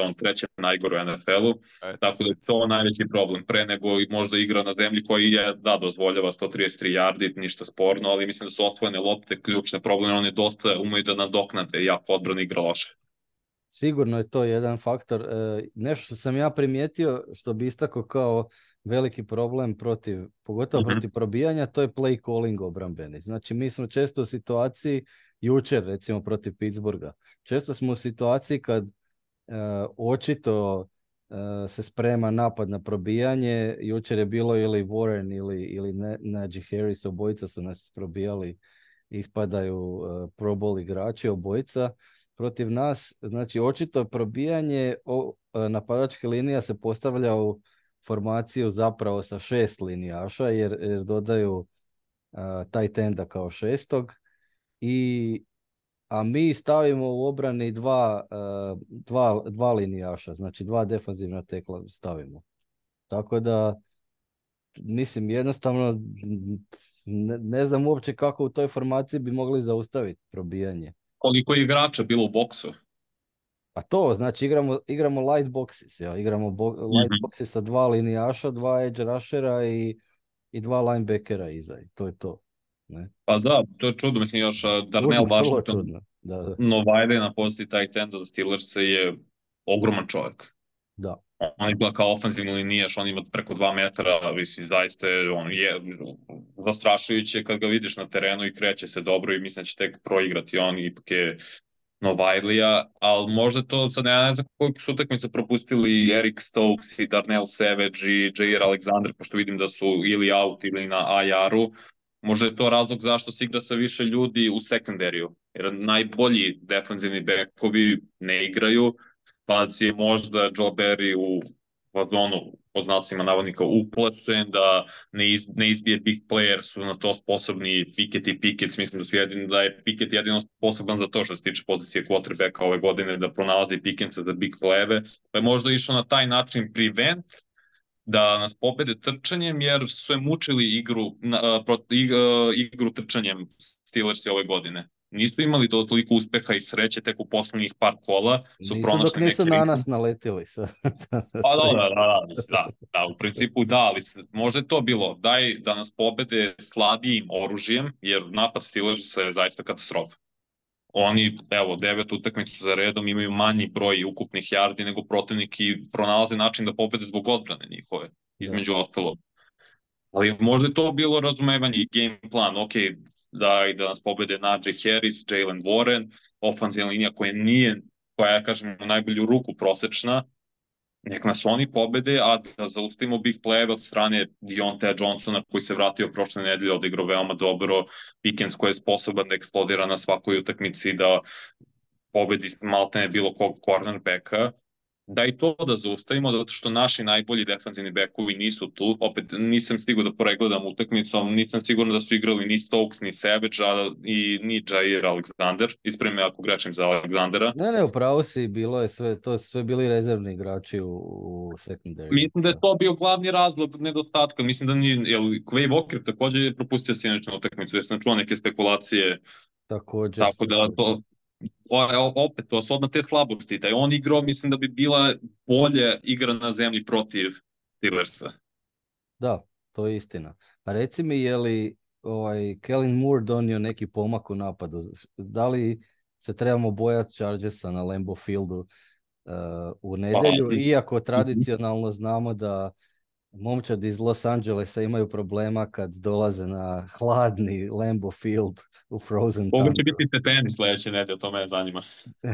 on treće najgore u NFL-u. Tako da je to najveći problem, pre nego možda igra na zemlji koji je, da, dozvoljava 133 yardi, ništa sporno, ali mislim da su osvojene lopte ključne probleme, oni dosta umeju da nadoknade, jako odbrana igra loše. Sigurno je to jedan faktor. E, nešto što sam ja primijetio, što bi istakao kao veliki problem protiv, pogotovo Mhm. protiv probijanja, to je play calling obrambeni. Znači, mi smo često u situaciji, jučer recimo protiv Pittsburgha, često smo u situaciji kad e, očito e, se sprema napad na probijanje. Jučer je bilo ili Warren ili, ili Najee Harris, obojica su nas probijali, ispadaju e, Pro Bowl igrači, obojica protiv nas. Znači, očito probijanje e, napadačke linija se postavlja u formaciju zapravo sa šest linijaša, jer, jer dodaju uh, tight enda kao šestog. I, a mi stavimo u obrani dva, uh, dva, dva linijaša, znači dva defanzivna tekla stavimo. Tako da, mislim, jednostavno ne, ne znam uopće kako u toj formaciji bi mogli zaustaviti probijanje. Koliko je igrača bilo u boksu? A to, znači igramo, igramo light boxes, ja, igramo bo- light Mhm. boxes sa dva linijaša, dva edge rushera i, i dva linebackera iza i to je to. Ne? Pa da, to je čudno, mislim još Darnell vrlo Washington. Da, da, Novajde na posti tight enda za Steelers je ogroman čovjek. da. On izgleda kao ofenzivni linijaš, on ima preko dva metara, mislim, zaista je, on je zastrašujuće kad ga vidiš na terenu i kreće se dobro i mislim da će tek proigrati on, ipak je Novajlija, ali možda to, sad ja ne znam koliko su utakmice propustili Eric Stokes i Darnell Savage i Jair Alexander, pošto vidim da su ili out ili na IR-u, možda je to razlog zašto se igra sa više ljudi u sekundariju, jer najbolji defanzivni bekovi ne igraju, pa je možda Joe Barry u fazonu po znacima navodnika uplašen, da ne, iz, ne izbije big player su na to sposobni Pickett i Pickett, mislim da su jedin, da je Pickett jedino sposoban za to što se tiče pozicije quarterbacka ove godine, da pronalazi Pickens za big play-eve, pa je možda išao na taj način prevent da nas pobede trčanjem, jer su je mučili igru, na, pro, ig, igru trčanjem Steelersi ove godine nisu imali to toliko uspeha i sreće tek u poslednjih par kola su nisu pronašli dok nisu na nas naletili. pa da, da, da, da, da, u principu da, ali može to bilo, daj da nas pobede slabijim oružjem, jer napad Steelersa je zaista katastrofa. Oni, evo, devet utakmicu za redom imaju manji broj ukupnih yardi nego protivnik i pronalaze način da pobede zbog odbrane njihove, između ostalog. Ali možda je to bilo razumevanje i game plan, ok, da, i da nas pobede Najee Harris, Jalen Warren, ofanzivna linija koja nije, koja je, kažem, u najbolju ruku prosečna, nek nas oni pobede, a da zaustavimo big play od strane Diontea Johnsona koji se vratio prošle nedelje, odigrao veoma dobro, Pickens koji je sposoban da eksplodira na svakoj utakmici, da pobedi maltene bilo kog cornerbacka da i to da zaustavimo, zato što naši najbolji defanzivni bekovi nisu tu. Opet nisam stigao da pregledam utakmicu, nisam siguran da su igrali ni Stokes, ni Savage, a i ni Jair Alexander. Ispreme ako grešim za Alexandera. Ne, ne, upravo si, bilo je sve, to su sve bili rezervni igrači u, u secondary. Mislim da je to bio glavni razlog nedostatka. Mislim da nije, jel, Quay Walker takođe je propustio sinoćnu utakmicu, jer sam čuo neke spekulacije Također. Tako da to, opet, to su odmah te slabosti. Da je on igrao, mislim da bi bila bolje igra na zemlji protiv Steelersa. Da, to je istina. A reci mi, je li ovaj, Kellen Moore donio neki pomak u napadu? Da li se trebamo bojati Chargersa na Lambeau Fieldu uh, u nedelju, pa, iako tradicionalno znamo da momčad iz Los Angelesa imaju problema kad dolaze na hladni Lambo Field u Frozen Mogu će biti stepeni sledeće nedelje, to me zanima.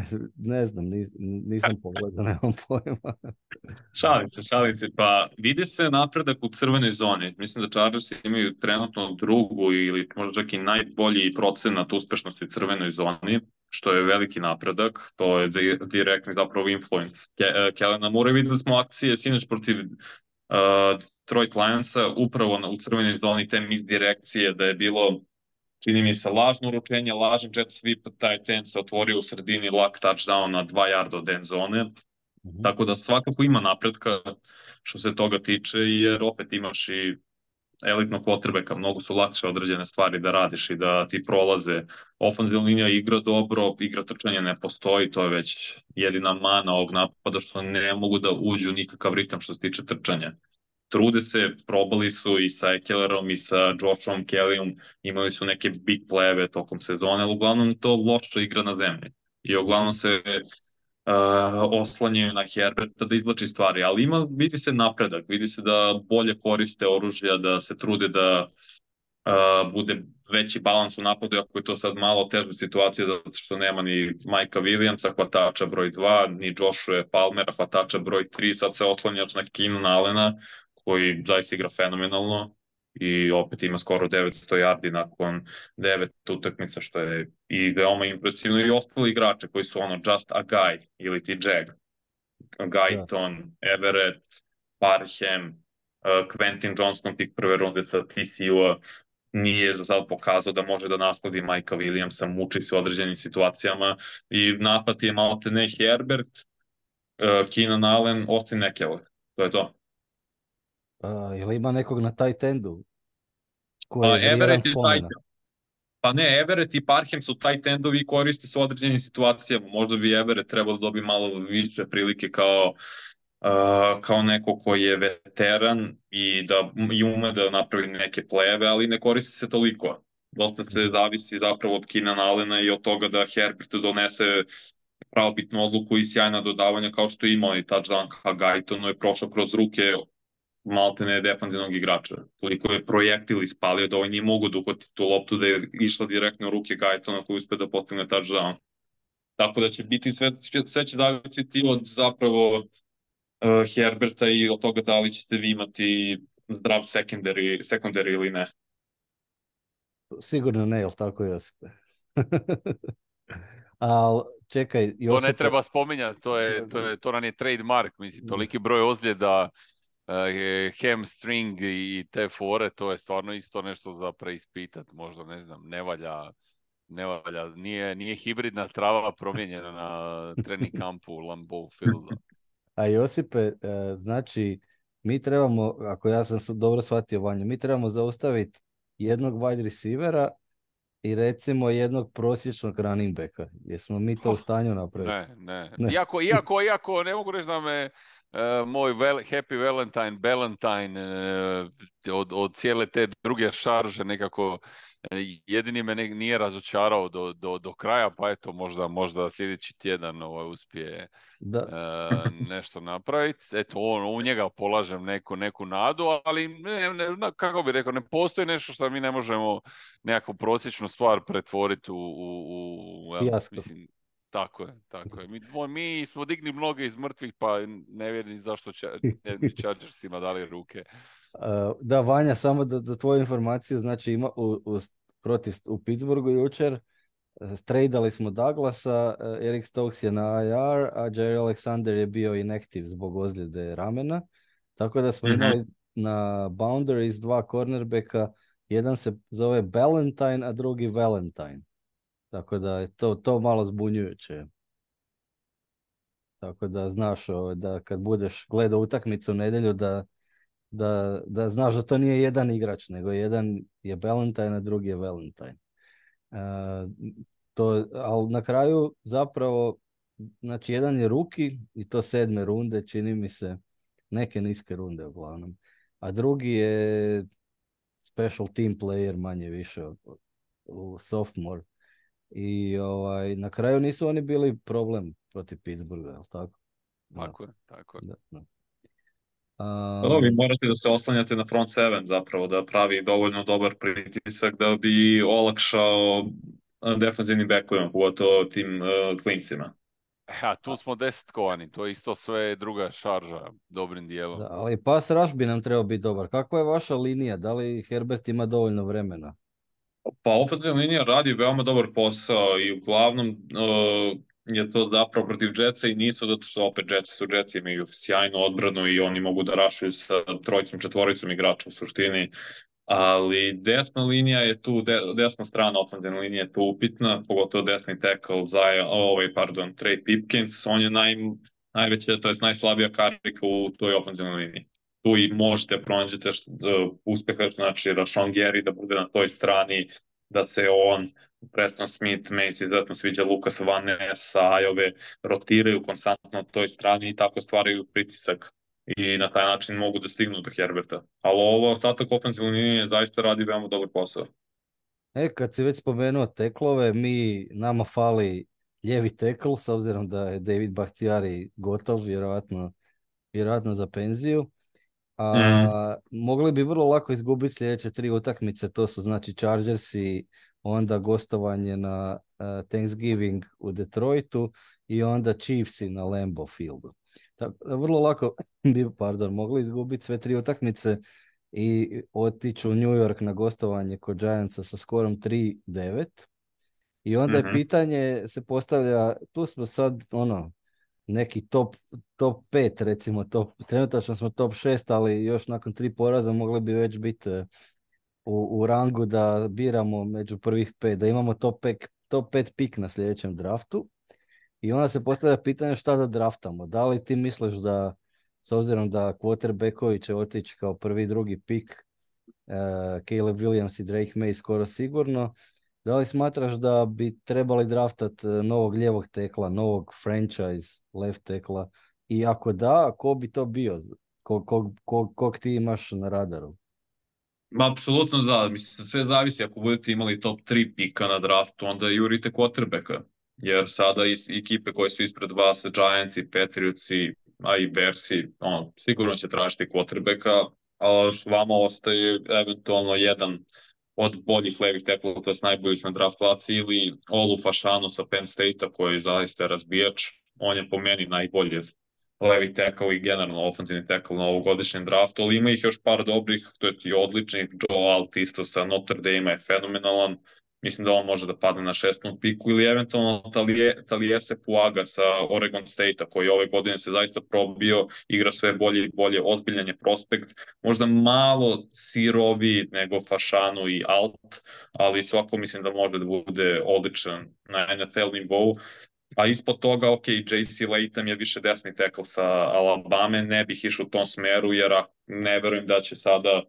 ne znam, nis, nisam pogledao, nemam pojma. šalim se, šalim se. Pa vidi se napredak u crvenoj zoni. Mislim da Chargers imaju trenutno drugu ili možda čak i najbolji procenat uspešnosti u crvenoj zoni što je veliki napredak, to je direktni zapravo influence. Ke, Kelena Mure videli smo akcije sinoć protiv Detroit Lionsa upravo na, u crvenoj zoni te misdirekcije da je bilo čini mi se lažno uručenje, lažan jet sweep, taj ten se otvorio u sredini luck touchdown na 2 yarda od end zone. Mm -hmm. Tako da svakako ima napretka što se toga tiče, jer opet imaš i elitnog ka mnogo su lakše određene stvari da radiš i da ti prolaze. Ofanzivna linija igra dobro, igra trčanja ne postoji, to je već jedina mana ovog napada što ne mogu da uđu nikakav ritam što se tiče trčanja. Trude se, probali su i sa Ekelerom i sa Joshom Kellyom, imali su neke big play tokom sezone, ali uglavnom to loša igra na zemlji. I uglavnom se oslanjaju na Herberta da izvlači stvari, ali ima, vidi se napredak, vidi se da bolje koriste oružja, da se trude da uh, bude veći balans u napadu, ako je to sad malo teža situacija, zato što nema ni Majka Williamsa, hvatača broj 2, ni Joshua Palmera, hvatača broj 3, sad se oslanjaš na Keenan Allena, koji zaista igra fenomenalno, i opet ima skoro 900 yardi nakon devet utakmica, što je i veoma impresivno i ostali igrače koji su ono just a guy ili ti Jag. Guyton. Everett, Parham, uh, Quentin Johnston, pik prve runde sa TCU-a, nije za sad pokazao da može da nasledi Majka Williamsa, muči se u određenim situacijama i napad je malo te ne Herbert, uh, Keenan Allen, Austin Eckler. To je to. Uh, li ima nekog na taj tendu? Ko je Everett i pa ne, Everett i Parham su taj tendovi i koriste se u određenim situacijama. Možda bi Everett trebalo da dobiti malo više prilike kao uh, kao neko koji je veteran i da i ume da napravi neke pleve, ali ne koristi se toliko. Dosta se mhm. zavisi zapravo od Keenan Allena i od toga da Herbert donese pravobitnu odluku i sjajna dodavanja kao što je imao i touchdown ka Gajtonu je prošao kroz ruke maltene defanzivnog igrača. Toliko je projektil ispalio da ovaj nije mogu da uhvati tu loptu da je išla direktno u ruke Gajtona koji uspe da postigne touchdown. Tako da će biti sve, sve će zavisiti od zapravo uh, Herberta i od toga da li ćete vi imati zdrav secondary, secondary ili ne. Sigurno ne, jel tako Josipe? Ali čekaj, To Josipe, ne treba spominjati, to, je, to, je, to nam je trademark, mislim, toliki broj ozljeda, hamstring i te fore, to je stvarno isto nešto za preispitat, možda, ne znam, ne valja, ne valja, nije, nije hibridna trava promijenjena na trening kampu Lambeau Fielda. A Josipe, e, znači, mi trebamo, ako ja sam dobro shvatio Vanju, mi trebamo zaustaviti jednog wide receivera i recimo jednog prosječnog running backa. Jesmo mi to u stanju napraviti? Ne, ne. Ne. Iako, iako, iako, ne mogu reći da me moj vel, Happy Valentine, Valentine e, od, od cijele te druge šarže nekako e, jedini me ne- nije razočarao do, do, do kraja, pa eto možda, možda sljedeći tjedan ovaj, uspije Da, e, nešto napraviti. Eto, on, u njega polažem neku, neku nadu, ali ne, ne, kako bi rekao, ne postoji nešto što mi ne možemo nekakvu prosječnu stvar pretvoriti u, u, u Fijasko. mislim, tako je, tako je. Mi, smo- mi smo digli mnoge iz mrtvih, pa ne vjerujem zašto će, ne bi Chargersima dali ruke. Da, Vanja, samo da, da tvoju informaciju, znači ima u, u, protiv, u Pittsburghu jučer, e, tradali smo Douglasa, e, Eric Stokes je na IR, a Jerry Alexander je bio inactive zbog ozljede ramena. Tako da smo Mhm. imali na boundaries dva cornerbacka, jedan se zove Ballantyne, a drugi Valentine. Tako da je to, to malo zbunjujuće. Tako da znaš ovaj, da kad budeš gledao utakmicu u nedjelju da, da, da znaš da to nije jedan igrač, nego jedan je Valentine, a drugi je Valentine. E, to, ali na kraju zapravo, znači jedan je ruki i to sedme runde, čini mi se, neke niske runde uglavnom. A drugi je special team player manje više u sophomore. I ovaj, na kraju nisu oni bili problem protiv Pittsburgha, jel tako? Da, Tako je, tako je. da, da. Dobro, vi morate da se oslanjate na front seven zapravo, da pravi dovoljno dobar pritisak da bi olakšao a, defensivnim bekovima, pogotovo tim uh, klincima. A tu smo desetkovani, to je isto sve druga šarža, dobrim dijelom. Da, ali pas rush bi nam trebao biti dobar. Kakva je vaša linija? Da li Herbert ima dovoljno vremena? Pa ofenzivna linija radi veoma dobar posao i uglavnom uh, je to zapravo protiv Jetsa i nisu zato što opet Jetsi su Jetsi imaju sjajnu odbranu i oni mogu da rašuju sa trojicom, četvoricom igrača u suštini. Ali desna linija je tu, de, desna strana ofenzivne linije je tu upitna, pogotovo desni tackle za ovaj, pardon, Trey Pipkins, on je naj, najveća, to jest najslabija karika u toj ofenzivnoj liniji. Tu i možete pronađete št- uh, uspeha, znači Rashawn Gary da bude na toj strani, da se on, Preston Smith, Mace izuzetno sviđa Lukas Van Ness, Ajove, rotiraju konstantno na toj strani i tako stvaraju pritisak i na taj način mogu da stignu do Herberta. Ali ovo ostatak ofenzivne linije zaista radi veoma dobar posao. E, kad si već spomenuo teklove, mi, nama fali lijevi tekl, s obzirom da je David Bakhtiari gotov, vjerojatno, vjerojatno za penziju. A mogli bi vrlo lako izgubiti sljedeće tri utakmice, to su znači Chargersi, onda gostovanje na eh, Thanksgiving u Detroitu i onda Chiefsi na Lambeau Fieldu. Tako, vrlo lako bi, pardon, mogli izgubiti sve tri utakmice i otići u New York na gostovanje kod Giantsa sa skorom 3-9. I onda je Mhm. pitanje se postavlja, tu smo sad ono, neki top, top 5 recimo, top, trenutačno smo top 6, ali još nakon tri poraza mogli bi već biti eh, u, u rangu da biramo među prvih pet, da imamo top 5, top 5 pik na sljedećem draftu. I onda se postavlja pitanje šta da draftamo. Da li ti misliš da, s obzirom da quarterbackovi će otići kao prvi drugi pik, uh, Caleb Williams i Drake May skoro sigurno, da li smatraš da bi trebali draftat eh, novog lijevog tekla, novog franchise left tekla? I ako da, ko bi to bio? Kog, kog, kog, kog ti imaš na radaru? Ma, apsolutno da, mislim, sve zavisi ako budete imali top 3 pika na draftu, onda jurite quarterbacka, jer sada is, ekipe koje su ispred vas, Giantsi, Patriotsi, a i Bearsi, on, sigurno će tražiti quarterbacka, a vama ostaje eventualno jedan od boljih levih teklova, to je najboljih na draft klasi, ili Olu Fašanu sa Penn State-a koji je zaista razbijač, on je po meni najbolji levi tackle i generalno ofenzivni tackle na ovogodišnjem draftu, ali ima ih još par dobrih, to jest i odličnih. Joe Alt isto sa Notre Dame je fenomenalan. Mislim da on može da padne na šestom piku ili eventualno Talije, Talijese sa Oregon State-a koji ove godine se zaista probio, igra sve bolje i bolje, ozbiljan je prospekt, možda malo sirovi nego Fašanu i Alt, ali svako mislim da može da bude odličan na NFL nivou. A ispod toga, ok, JC Layton je više desni tekl sa Alabama, ne bih išao u tom smeru, jer ne verujem da će sada,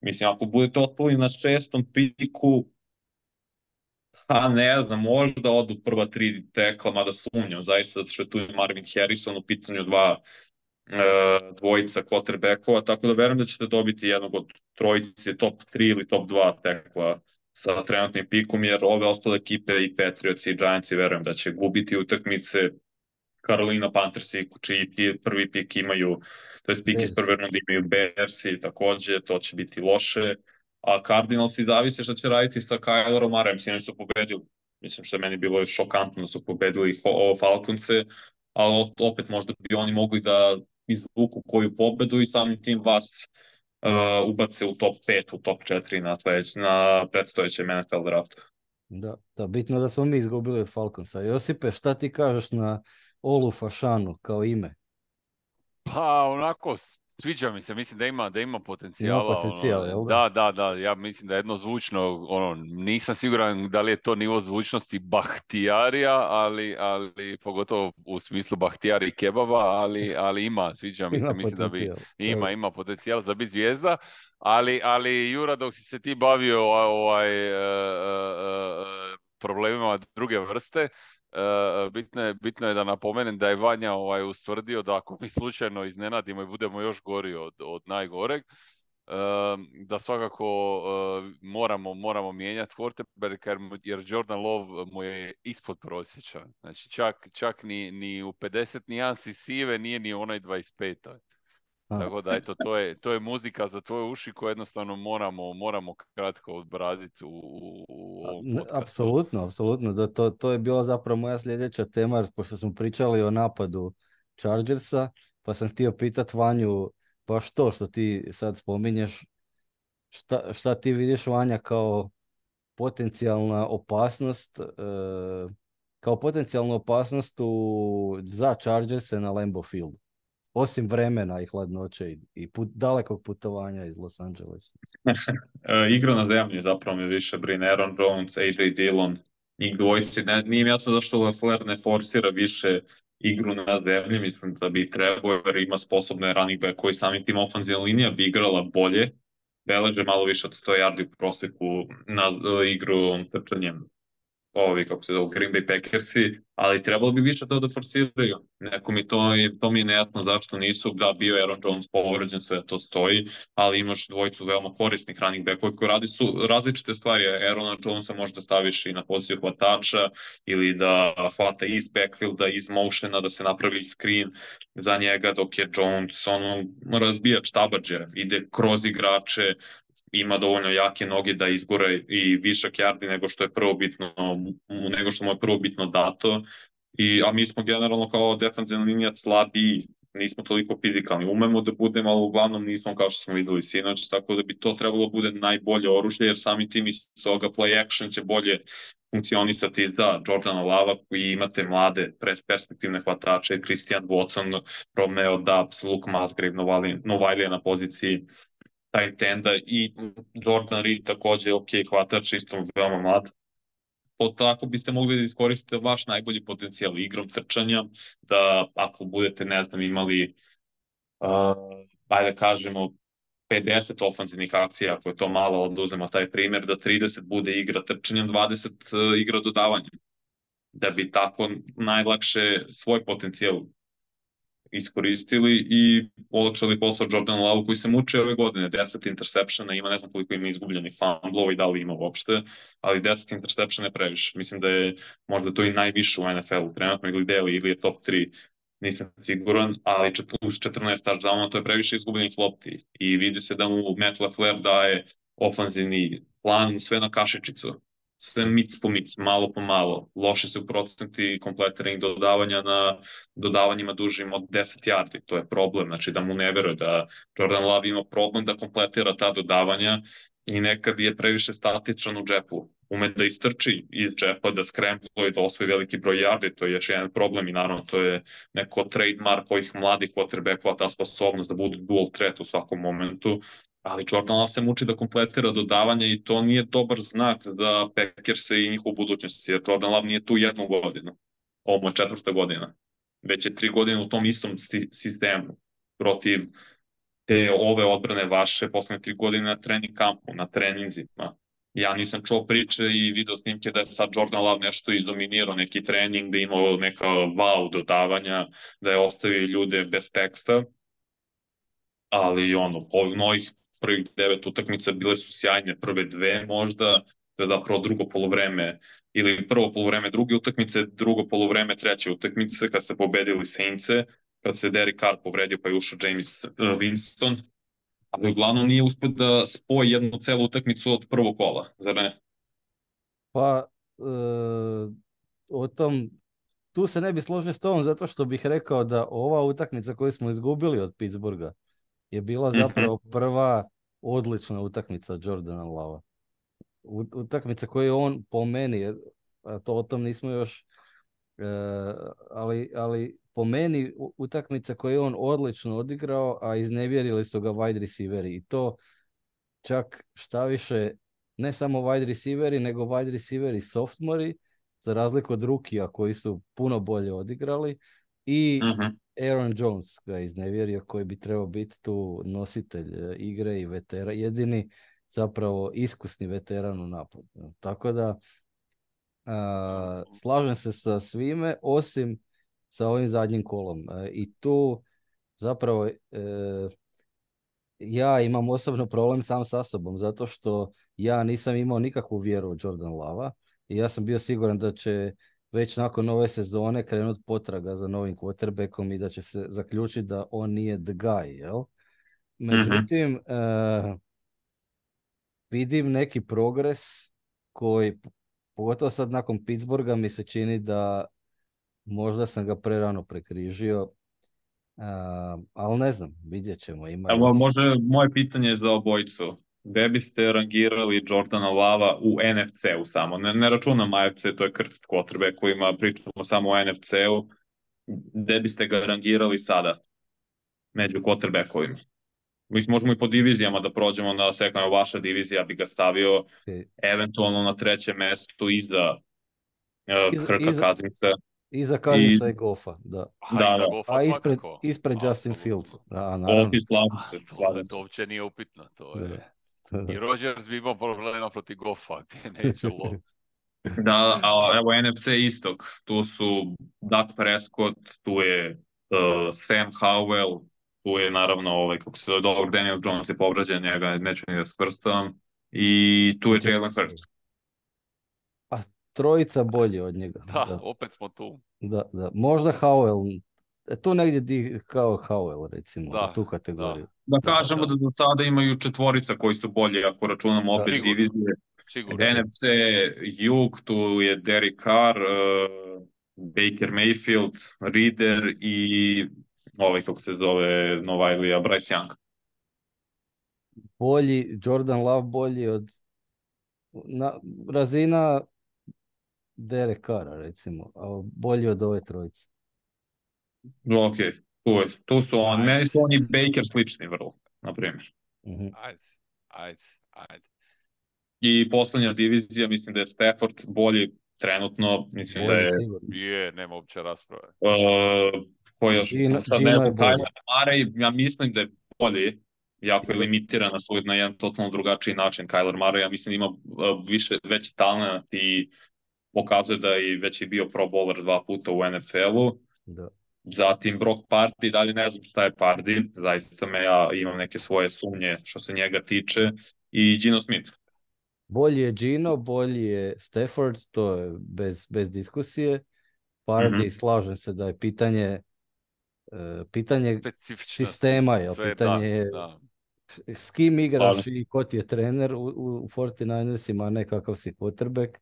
mislim, ako budete otpali na šestom piku, Pa ne znam, možda odu prva tri tekla, mada sumnjam, zaista, što je tu Marvin Harrison u pitanju dva e, dvojica quarterbackova, tako da verujem da ćete dobiti jednog od trojice top 3 ili top 2 tekla sa trenutnim pikom, jer ove ostale ekipe i Patriots i Giants verujem da će gubiti utakmice. Carolina Panthers i čiji prvi pik imaju, to je pik iz prve runde imaju Bearsi, takođe, to će biti loše. A Cardinals i zavise šta će raditi sa Kylerom Murrayem, sinoć su pobedili. Mislim što je meni bilo šokantno da su pobedili Falconce, ali opet možda bi oni mogli da izvuku koju pobedu i samim tim vas uh, ubace u top 5, u top 4 na, sljedeć, na predstojećem NFL draftu. Da, da, bitno da smo mi izgubili od Falconsa. Josipe, šta ti kažeš na Olu Fašanu kao ime? Pa onako Sviđa mi se, mislim da ima da ima potencijala. Ima potencijal, ono, jel da? Da, da, ja mislim da je jedno zvučno, ono, nisam siguran da li je to nivo zvučnosti Bahtijarija, ali, ali pogotovo u smislu Bahtijari kebaba, ali, ali ima, sviđa mi se, mislim da bi ima, ima potencijal za biti zvijezda. Ali, ali Jura, dok si se ti bavio ovaj, uh, uh, problemima druge vrste, Uh, bitno, je, bitno je da napomenem da je Vanja ovaj, ustvrdio da ako mi slučajno iznenadimo i budemo još gori od, od najgoreg, uh, da svakako uh, moramo, moramo mijenjati quarterback jer Jordan Love mu je ispod prosječan. Znači čak, čak ni, ni u 50 nijansi sive nije ni onaj 25. Tako da eto, to je, to je muzika za tvoje uši koje jednostavno moramo, moramo kratko odbraditi u, u, ovom podcastu. Apsolutno, apsolutno. Da, to, to je bila zapravo moja sljedeća tema, pošto smo pričali o napadu Chargersa, pa sam htio pitati Vanju baš to što ti sad spominješ, šta, šta ti vidiš Vanja kao potencijalna opasnost, e, kao potencijalnu opasnost u, za Chargerse na Lambeau Fieldu? Osim vremena i hladnoće i, i put, dalekog putovanja iz Los Angelesa. E, igra na zemlji zapravo mi više brine Aaron Jones, AJ Dillon, njih dvojici. Ne, nije mi jasno zašto LaFleur ne forsira više igru na zemlji, mislim da bi trebao jer ima sposobne running back koji samim tim ofenzivna linija bi igrala bolje, beleže malo više od 100 yardi u proseku na uh, igru trčanjem ovi, kako se zove, Green Bay Packersi, ali trebalo bi više to da forsiraju. Neko mi to, to mi je nejasno zašto nisu, da bio je Aaron Jones povređen, sve to stoji, ali imaš dvojicu veoma korisnih running backova koji radi su različite stvari. Aaron Jonesa možda staviš i na poziciju hvatača ili da hvata iz backfielda, iz motiona, da se napravi screen za njega dok je Jones ono razbijač tabađe, ide kroz igrače, ima dovoljno jake noge da izgore i višak yardi nego što je prvobitno nego što mu je prvobitno dato. I, a mi smo generalno kao defensivna linija slabiji, nismo toliko fizikalni. Umemo da budemo, ali uglavnom nismo kao što smo videli sinoć, tako da bi to trebalo bude najbolje oružje, jer sami tim iz toga play action će bolje funkcionisati za Jordana Lava koji imate mlade perspektivne hvatače, Christian Watson, Romeo Dubs, Luke Musgrave, Novajlija na poziciji tight enda i Jordan Reed takođe ok hvatač, isto veoma mlad. To tako biste mogli da iskoristite vaš najbolji potencijal igrom trčanja, da ako budete, ne znam, imali, uh, ajde kažemo, 50 ofanzivnih akcija, ako je to malo, da uzmemo taj primjer, da 30 bude igra trčanjem, 20 uh, igra dodavanjem. Da bi tako najlakše svoj potencijal iskoristili i olakšali posao Jordan Love koji se muče ove godine, 10 interseptiona, ima ne znam koliko ima izgubljenih fumblova i da li ima uopšte, ali 10 interseptiona je previše. Mislim da je možda to i najviše u NFL-u trenutno ili deli ili je top 3 nisam siguran, ali plus 14 touchdowna to je previše izgubljenih lopti. I vidi se da mu Matt LaFleur daje ofanzivni plan sve na kašičicu sve mic po mic, malo po malo. Loše su procenti kompletiranih dodavanja na dodavanjima dužim od 10 yardi. To je problem, znači da mu ne veruje da Jordan Love ima problem da kompletira ta dodavanja i nekad je previše statičan u džepu. ume da istrči iz džepa, da skrempluje, da osvoji veliki broj yardi, to je još jedan problem i naravno to je neko trademark ovih mladih quarterbackova, ta sposobnost da budu dual threat u svakom momentu, ali Jordan Love se muči da kompletira dodavanje i to nije dobar znak da Packers i njihovu budućnost, jer Jordan Love nije tu jednu godinu, ovo je četvrta godina, već je tri godine u tom istom sistemu protiv te ove odbrane vaše poslednje tri godine na trening kampu, na treninzima. Ja nisam čuo priče i video snimke da je sad Jordan Love nešto izdominirao, neki trening, da je imao neka wow dodavanja, da je ostavio ljude bez teksta, ali ono, ovih novih prvih devet utakmica bile su sjajne, prve dve možda, to je da prvo drugo polovreme ili prvo polovreme druge utakmice, drugo polovreme treće utakmice kad ste pobedili Saintse, kad se Derek Carr povredio pa je ušao James uh, Winston, ali uglavnom nije uspio da spoji jednu celu utakmicu od prvog kola, zar ne? Pa, e, o tom, tu se ne bi složio s tom zato što bih rekao da ova utakmica koju smo izgubili od Pittsburgha je bila mhm. zapravo prva odlična utakmica Jordana Lava. Utakmica koju on po meni, a to o tom nismo još, e, ali, ali po meni utakmica koju je on odlično odigrao, a iznevjerili su ga wide receiveri i to čak šta više ne samo wide receiveri, nego wide receiveri softvori, za razliku od rukija koji su puno bolje odigrali i uh Aaron Jones ga iznevjerio koji bi trebao biti tu nositelj e, igre i vetera, jedini zapravo iskusni veteran u napadu. Tako da slažem se sa svime osim sa ovim zadnjim kolom. E, I tu zapravo e, ja imam osobno problem sam sa sobom, zato što ja nisam imao nikakvu vjeru u Jordan Lava i ja sam bio siguran da će već nakon ove sezone krenuti potraga za novim quarterbackom i da će se zaključiti da on nije the guy, jel? Međutim, e, vidim neki progres koji, pogotovo sad nakon Pittsburgha, mi se čini da možda sam ga prerano prekrižio, uh, ali ne znam, vidjet ćemo. Ima Evo, može moje pitanje za obojicu. Gde biste rangirali Jordana Lava u NFC-u samo? Ne, ne računam AFC, to je krst kotrbe kojima pričamo samo o NFC-u. Gde biste ga rangirali sada među quarterbackovima? Mislim, možemo i po divizijama da prođemo na sekund, vaša divizija bi ga stavio okay. eventualno na trećem mestu iza uh, Krka iza, Kazinca. Iza Kazinca i, i Goffa, da. Da, da. Gofa A ispred, ispred Justin Fields. Da, naravno. Se, slavu se. To uopće nije upitno. To je... I Rodgers bi imao problema protiv Goffa, ti neće lo. da, a evo NFC istok, tu su Dak Prescott, tu je uh, Sam Howell, tu je naravno ovaj, kako se zove, dobro, Daniel Jones je povrađen, njega neću ni da skrstam, i tu je Jalen Hurts trojica bolji od njega. Da, da, opet smo tu. Da, da. Možda Howell, e, tu negdje di, kao Howell recimo, da, tu kategoriju. Da, da kažemo da do sada imaju četvorica koji su bolji ako računamo opet Sigurno. divizije. Sigurno. NFC, Jug, tu je Derek Carr, uh, Baker Mayfield, Reader i ovaj kako se zove Novajlija, Bryce Young. Bolji, Jordan Love bolji od na, razina Derek Carra, recimo, a bolji od ove trojice. Ok, tu, tu su on, meni su oni Baker slični vrlo, na primjer. Mm-hmm. Ajde, ajde, ajde. I poslednja divizija, mislim da je Stafford bolji trenutno, mislim bolji, da je... Sigurno. Je, nema uopće rasprave. Uh, ko još, Gino, sad Gino ne Kyler ja mislim da je bolji, jako je limitiran na svoj na jedan totalno drugačiji način. Kyler Murray, ja mislim, ima uh, više, veći talent i pokazuje da je već i bio pro bowler dva puta u NFL-u. Da. Zatim Brock Party, dalje ne znam šta je Party, zaista me ja imam neke svoje sumnje što se njega tiče. I Gino Smith. Bolji je Gino, bolji je Stafford, to je bez, bez diskusije. Party, mm -hmm. slažem se da je pitanje uh, pitanje sistema, je, pitanje je da, da. s kim igraš Ali. i ko ti je trener u, u 49ersima, a ne kakav si quarterback.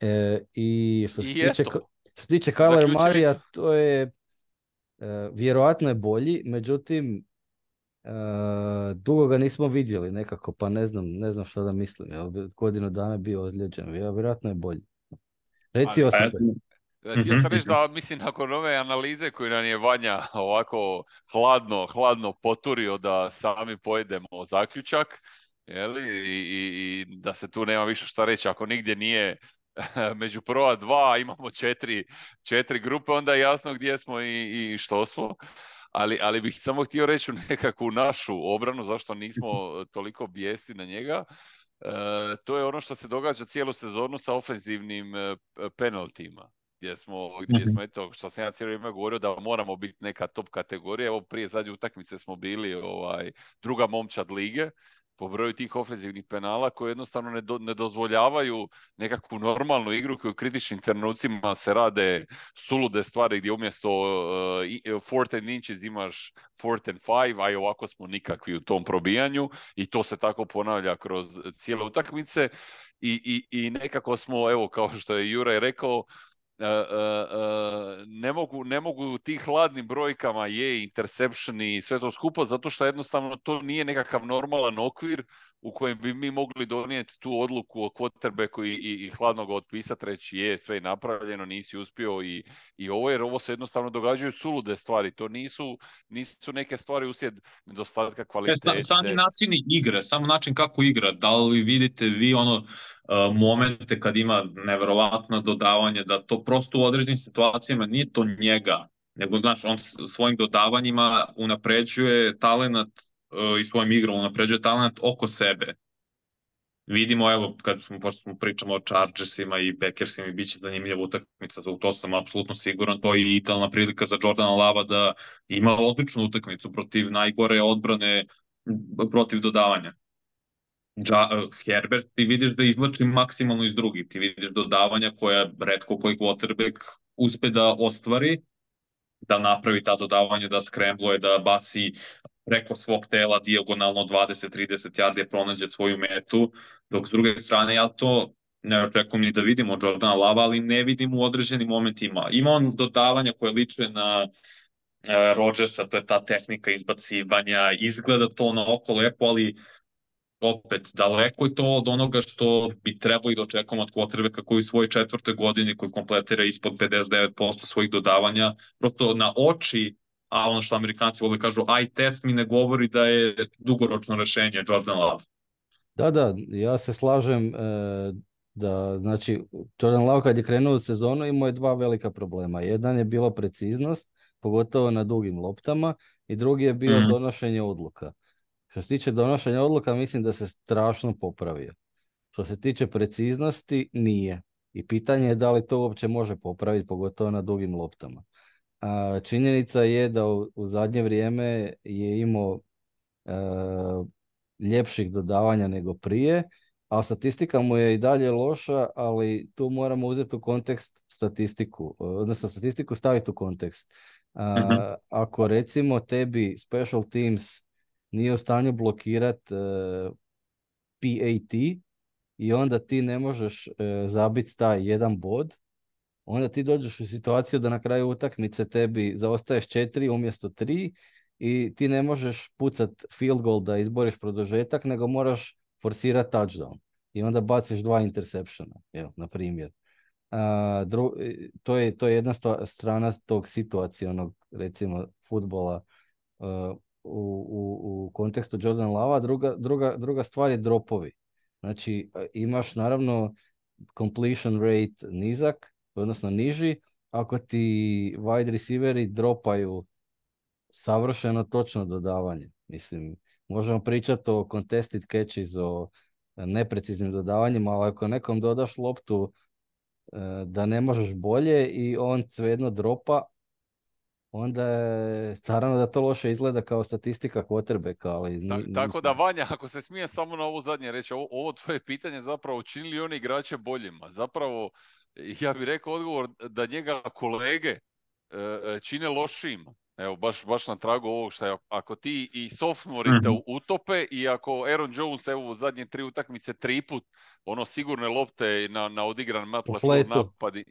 E, I što se tiče, što se tiče Kyler Marija, to je e, vjerojatno je bolji, međutim dugo ga nismo vidjeli nekako, pa ne znam, ne znam što da mislim. Jel, godinu dana bio ozlijeđen, ja, vjerojatno je bolji. Reci o sebi. Htio sam reći da, mislim, nakon ove analize koju nam je Vanja ovako hladno, hladno poturio da sami pojedemo zaključak, jeli, i, i, i da se tu nema više šta reći, ako nigdje nije među prva dva, imamo četiri, četiri grupe, onda je jasno gdje smo i, i što smo. Ali, ali bih samo htio reći nekakvu našu obranu, zašto nismo toliko bijesti na njega. E, to je ono što se događa cijelu sezonu sa ofenzivnim e, penaltima gdje smo, gdje Mhm. smo eto, što sam ja cijelo vrijeme govorio da moramo biti neka top kategorija. Evo prije zadnje utakmice smo bili ovaj, druga momčad lige po broju tih ofenzivnih penala koji jednostavno ne, do- ne dozvoljavaju nekakvu normalnu igru koju u kritičnim trenucima se rade sulude stvari gdje umjesto uh, fourth and inches imaš fourth and five, a i ovako smo nikakvi u tom probijanju i to se tako ponavlja kroz cijele utakmice. I, i, i nekako smo, evo kao što je Juraj rekao, ne, mogu, ne mogu ti hladnim brojkama je interception i sve to skupo zato što jednostavno to nije nekakav normalan okvir u kojem bi mi mogli donijeti tu odluku o quarterbacku i, i, i hladno ga otpisati, reći je sve je napravljeno, nisi uspio i, i ovo jer ovo se jednostavno događaju sulude stvari, to nisu, nisu neke stvari uslijed nedostatka E, kvalitete. sa- sami načini igre, samo način kako igra, da li vidite vi ono uh, momente kad ima neverovatna dodavanja, da to prosto u određenim situacijama nije to njega, nego znaš, on svojim dodavanjima unapređuje talenat i svojim igrom unapređuje talenat oko sebe. Vidimo, evo, kad smo, pošto smo pričamo o Chargersima i Packersima i bit će zanimljiva utakmica, to, to sam apsolutno siguran, to je idealna prilika za Jordana Lava da ima odličnu utakmicu protiv najgore odbrane protiv dodavanja. Ja, uh, Herbert ti vidiš da izvlači maksimalno iz drugih, ti vidiš dodavanja koja redko koji quarterback uspe da ostvari, da napravi ta dodavanja, da skrembluje, da baci preko svog tela dijagonalno 20-30 yardi pronađe svoju metu, dok s druge strane ja to ne očekujem ni da vidimo Jordana Lava, ali ne vidim u određenim momentima. Ima on dodavanja koje liče na e, Rodgersa, to je ta tehnika izbacivanja, izgleda to na oko lepo, ali opet, daleko je to od onoga što bi trebalo i da očekujemo od quarterbacka koji u svojoj četvrtoj godini, koji kompletira ispod 59% svojih dodavanja, prosto na oči, a ono što amerikanci vole kažu, eye test mi ne govori da je dugoročno rešenje Jordan Love. Da, da, ja se slažem e, da, znači, Jordan Love kad je krenuo u sezonu imao je dva velika problema. Jedan je bilo preciznost, pogotovo na dugim loptama, i drugi je bio Mhm. donošenje odluka. Što se tiče donošenja odluka, mislim da se strašno popravio. Što se tiče preciznosti, nije. I pitanje je da li to uopće može popraviti, pogotovo na dugim loptama. A, činjenica je da u, u zadnje vrijeme je imao e, ljepših dodavanja nego prije, a statistika mu je i dalje loša, ali tu moramo uzeti u kontekst statistiku, odnosno statistiku staviti u kontekst. A, Mhm. Ako recimo tebi special teams nije u stanju blokirat e, PAT i onda ti ne možeš e, zabiti taj jedan bod, onda ti dođeš u situaciju da na kraju utakmice tebi zaostaješ četiri umjesto tri i ti ne možeš pucat field goal da izboriš produžetak, nego moraš forsirati touchdown. I onda baciš dva interceptiona, evo, na primjer. A, dru- e, to, je, to je jedna stva- strana tog situacionog, recimo, futbola uh, u, u, u kontekstu Jordan Lava. Druga, druga, druga stvar je dropovi. Znači, e, imaš naravno completion rate nizak, odnosno niži, ako ti wide receiveri dropaju savršeno točno dodavanje. Mislim, možemo pričati o contested catches, o nepreciznim dodavanjima, ali ako nekom dodaš loptu e, da ne možeš bolje i on svejedno dropa, onda je naravno da to loše izgleda kao statistika quarterbacka, ali ni- Ta- nisam- tako da Vanja, ako se smije samo na ovo zadnje reći, ovo, ovo tvoje pitanje zapravo čini li oni igrače boljima? Zapravo, ja bih rekao odgovor da njega kolege e, e, čine lošim. Evo, baš, baš na tragu ovog što je, ako ti i sophomore te Mhm. utope i ako Aaron Jones evo u zadnje tri utakmice tri put ono sigurne lopte na, na odigran U fletu. napad i,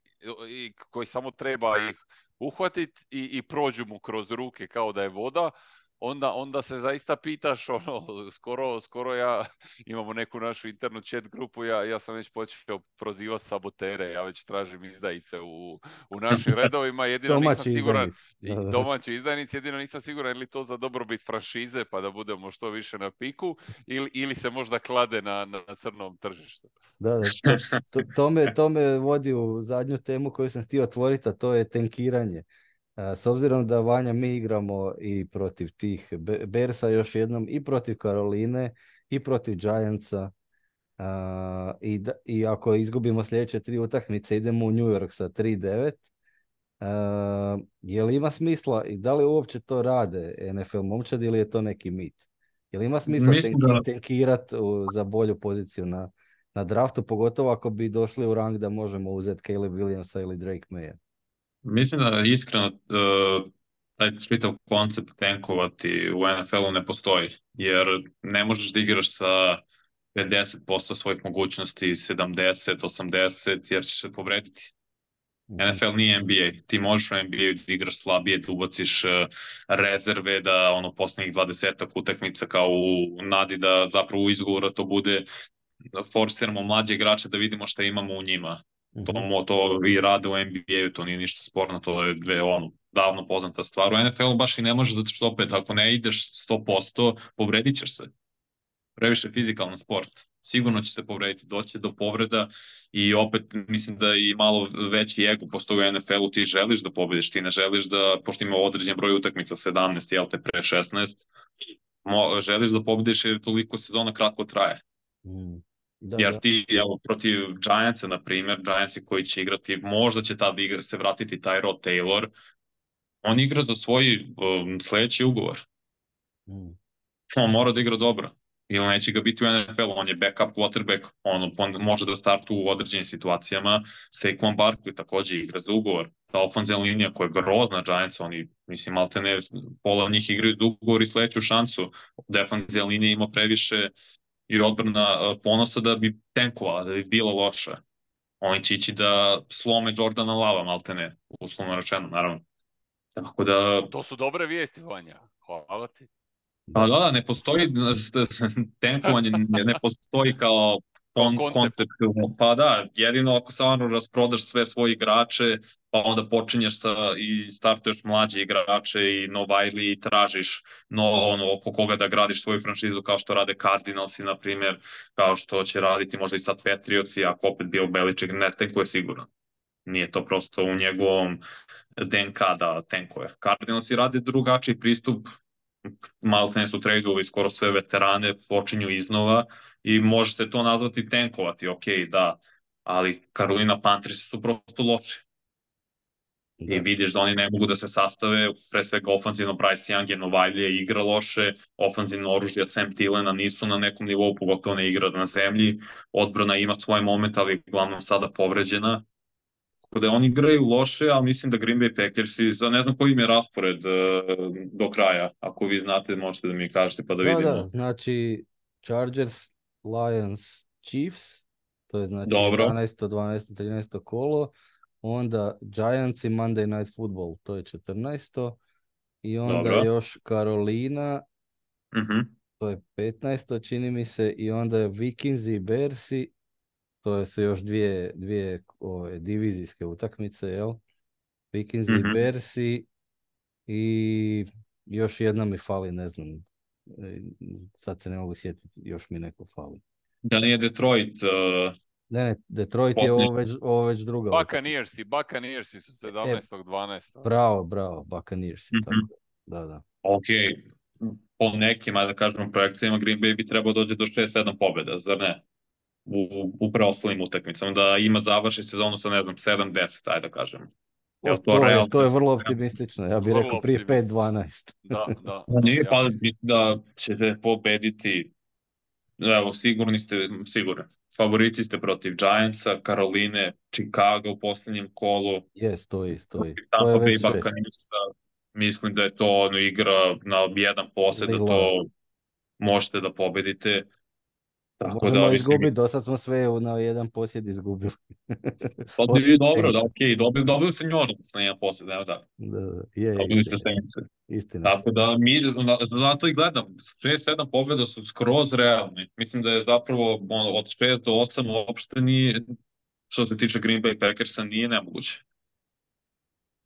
i koji samo treba ih uhvatiti i, i prođu mu kroz ruke kao da je voda, onda, onda se zaista pitaš, ono, skoro, skoro ja, imamo neku našu internu chat grupu, ja, ja sam već počeo prozivati sabotere, ja već tražim izdajice u, u našim redovima, jedino nisam siguran. Da, da. domaći izdajnici, jedino nisam siguran je li to za dobrobit franšize, pa da budemo što više na piku, ili, ili se možda klade na, na crnom tržištu. Da, da, to, to, to me, to me vodi u zadnju temu koju sam htio otvoriti, a to je tenkiranje. A, S obzirom da Vanja mi igramo i protiv tih Be- Bersa još jednom i protiv Karoline i protiv Giantsa a, i, da- i ako izgubimo sljedeće tri utakmice idemo u New York sa 3-9 a, je li ima smisla i da li uopće to rade NFL momčadi ili je to neki mit? Je li ima smisla tenkirat za bolju poziciju na, na draftu, pogotovo ako bi došli u rang da možemo uzeti Caleb Williamsa ili Drake Maya? Mislim da iskreno uh, taj čitav koncept tenkovati u NFL-u ne postoji, jer ne možeš da igraš sa 50% svojih mogućnosti, 70, 80, jer ćeš se povrediti. NFL nije NBA, ti možeš u NBA da igraš slabije, da ubaciš uh, rezerve, da ono posljednjih 20 utakmica kao u nadi da zapravo u izgovora to bude forsiramo mlađe igrače da vidimo šta imamo u njima. To, Mhm. to i rade u NBA-u, to nije ništa sporno, to je dve, ono, davno poznata stvar. U NFL-u baš i ne možeš, zato što opet, ako ne ideš 100%, povredit ćeš se. Previše fizikalan sport. Sigurno će se povrediti, doći do povreda i opet mislim da i malo veći ego postoji u NFL-u, ti želiš da pobediš, ti ne želiš da, pošto ima određen broj utakmica, 17, jel te, pre 16, mo, želiš da pobediš jer toliko sezona kratko traje. Mm. Da, Jer da. ti, evo, protiv Giantsa, na primjer, Giantsi koji će igrati, možda će tad igra, se vratiti Tyrod Taylor, on igra za svoj um, sledeći ugovor. Mm. On mora da igra dobro. Ili neće ga biti u NFL, on je backup quarterback, on, on može da startu u određenim situacijama. Saquon Barkley takođe igra za ugovor. Ta ofenzivna linija koja je grozna Giants, oni, mislim, malte ne, pola njih igraju za ugovor i sledeću šansu. Defenzivna linija ima previše i odbrana uh, ponosa da bi tenkovala, da bi bila loša. Oni će ići da slome Jordana Lava, malte ne, uslovno rečeno, naravno. Tako da, To su dobre vijesti, Vanja. Hvala ti. pa da, da, ne postoji, tenkovanje ne postoji kao on, koncept. koncept. Pa da, jedino ako stvarno rasprodaš sve svoje igrače, pa onda počinješ sa, i startuješ mlađe igrače i Novajli i tražiš no, ono, oko koga da gradiš svoju franšizu kao što rade Cardinalsi, na primjer, kao što će raditi možda i sad Patriotsi, ako opet Bill Belichick ne tenkuje sigurno. Nije to prosto u njegovom DNK da tenkuje. Cardinalsi rade drugačiji pristup, malo ne su tradeovali skoro sve veterane, počinju iznova i može se to nazvati tenkovati, ok, da, ali Carolina Panthers su prosto loši. Da. I vidiš da oni ne mogu da se sastave, pre svega ofanzivno Bryce Young je Novajlije igra loše, ofanzivno oružje Sam Tillena nisu na nekom nivou, pogotovo ne igra na zemlji, odbrana ima svoje momente, ali je uglavnom sada povređena. Tako da oni igraju loše, ali mislim da Green Bay Packersi, za ne znam koji im je raspored uh, do kraja, ako vi znate možete da mi kažete pa da, Da, vidimo. da, znači Chargers, Lions, Chiefs, to je znači Dobro. 11. 12. 13. kolo, onda Giants i Monday Night Football, to je 14. I onda Dobro. još Carolina, Mhm. to je 15. čini mi se, i onda je Vikings i Bersi, to su još dvije, dvije ove, divizijske utakmice, jel? Vikings i Mhm. Bersi i još jedna mi fali, ne znam, e, sad se ne mogu sjetiti, još mi neko fali. Da nije Detroit, uh, Ne, ne, Detroit je ovo već, ovo već druga. Buccaneersi, Buccaneersi su 17.12. Bravo, bravo, Buccaneers, Mhm. tako. Da, da. ok, po nekim, da kažemo, projekcijama Green Bay bi trebao dođe do 6-7 pobjeda, zar ne? U, u preostalim utakmicama, da ima završi sezonu sa, ne znam, 7-10, ajde da kažemo. Jel O, to to, je, to je vrlo optimistično, ja bih rekao prije optimistično. 5-12. Da, da. Nije, Ja pa da ćete pobediti, evo, sigurni ste, sigurno. Favoriti ste protiv Giantsa, Karoline, Chicago u posljednjem kolu, Je, stoji, stoji. To je već. Mislim da je to ono, igra na jedan posed, da to možete da pobedite. Tako Možemo da, mislim, izgubiti, do sad smo sve na jedan posjed izgubili. pa bi dobro, da, okej, dobili, dobili ste Orleans na jedan posjed, evo da. Da, da, je, Dobili ste istina. Tako da mi, zato i gledam, 6-7 pobjeda su skroz realni. Mislim da je zapravo ono, od 6 do 8 uopšte nije, što se tiče Green Bay Packersa, nije nemoguće.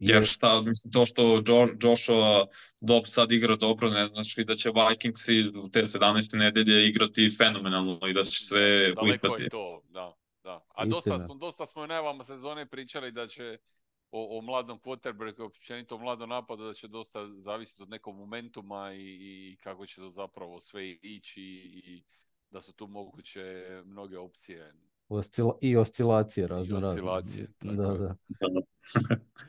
Jer šta, mislim, to što Jo- Joshua Dobbs sad igra dobro, ne znači da će Vikingsi u te 17. nedelje igrati fenomenalno i da će sve Daleko blistati. je to, da. da. A dosta smo, dosta smo u najavama sezone pričali da će o, o mladom quarterbacku, općenito o mladom napadu, da će dosta zavisiti od nekog momentuma i, i kako će to zapravo sve ići i da su tu moguće mnoge opcije. Oscila- I oscilacije razno razne. oscilacije, tako Da, da.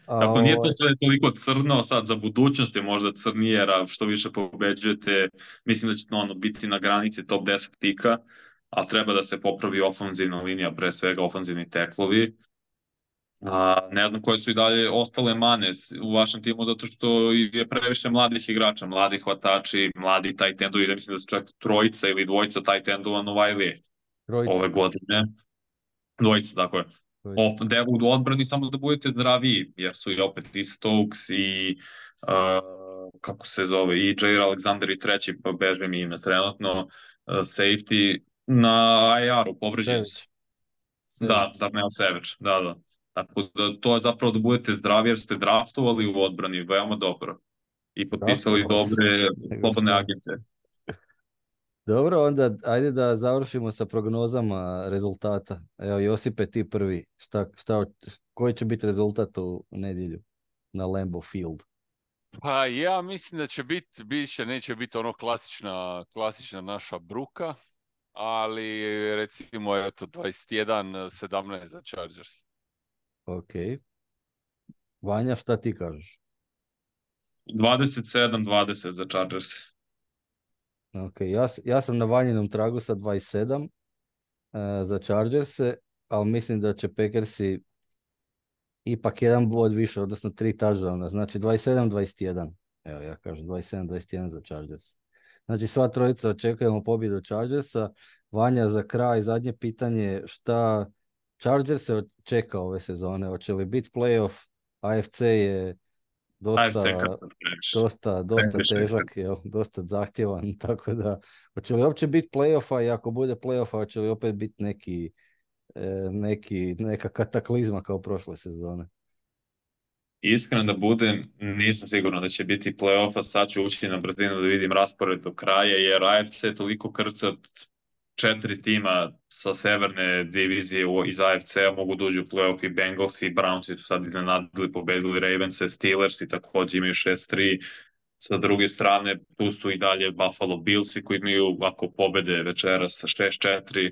A, Tako nije to ovaj, sve toliko crno, sad za budućnost je možda crnije, jer a što više pobeđujete, mislim da će ono, biti na granici top 10 pika, a treba da se popravi ofanzivna linija, pre svega ofanzivni teklovi. A, ne znam koje su i dalje ostale mane u vašem timu, zato što je previše mladih igrača, mladi hvatači, mladi tight endovi, ja mislim da su čak trojica ili dvojica tight endova Novajlije trojica, ove godine. Dvojica, tako je da u odbrani samo da budete zdraviji, jer su i opet i Stokes i uh, kako se zove, i Jair Alexander i treći, pa bežbe mi ime trenutno, uh, safety na IR-u, povređeni su. Da, Darnell Savage, da, da. Tako da to je zapravo da budete zdravi jer ste draftovali u odbrani veoma dobro i potpisali su. dobre slobodne agente. Dobro, onda ajde da završimo sa prognozama rezultata. Evo, Josipe, ti prvi. Šta, šta, koji će biti rezultat u nedjelju na Lambeau Field? Pa ja mislim da će biti, više neće biti ono klasična, klasična naša bruka, ali recimo eto 21-17 za Chargers. Ok. Vanja, šta ti kažeš? 27-20 za Chargers. Ok, ja, ja sam na vanjenom tragu sa 27 eh, za Chargerse, ali mislim da će Packersi ipak jedan bod više, odnosno tri touchdowna, znači 27-21. Evo ja kažem 27-21 za Chargers. Znači sva trojica očekujemo pobjedu Chargersa. Vanja za kraj, zadnje pitanje, šta Chargers se čeka ove sezone? Hoće li biti playoff? AFC je dosta, dosta, dosta težak, jel, dosta zahtjevan, tako da hoće li uopće biti playoffa i ako bude playoffa hoće li opet biti neki, e, neki, neka kataklizma kao prošle sezone? Iskren da budem, nisam siguran da će biti play-offa, sad ću ući na brzinu da vidim raspored do kraja, jer AFC je toliko krcat četiri tima sa severne divizije iz AFC-a mogu da uđu u play-off i Bengals i Browns su sad iznenadili, pobedili Ravens, Steelers i takođe imaju 6-3. Sa druge strane, tu su i dalje Buffalo Billsi koji imaju, ako pobede večeras, sa 6-4.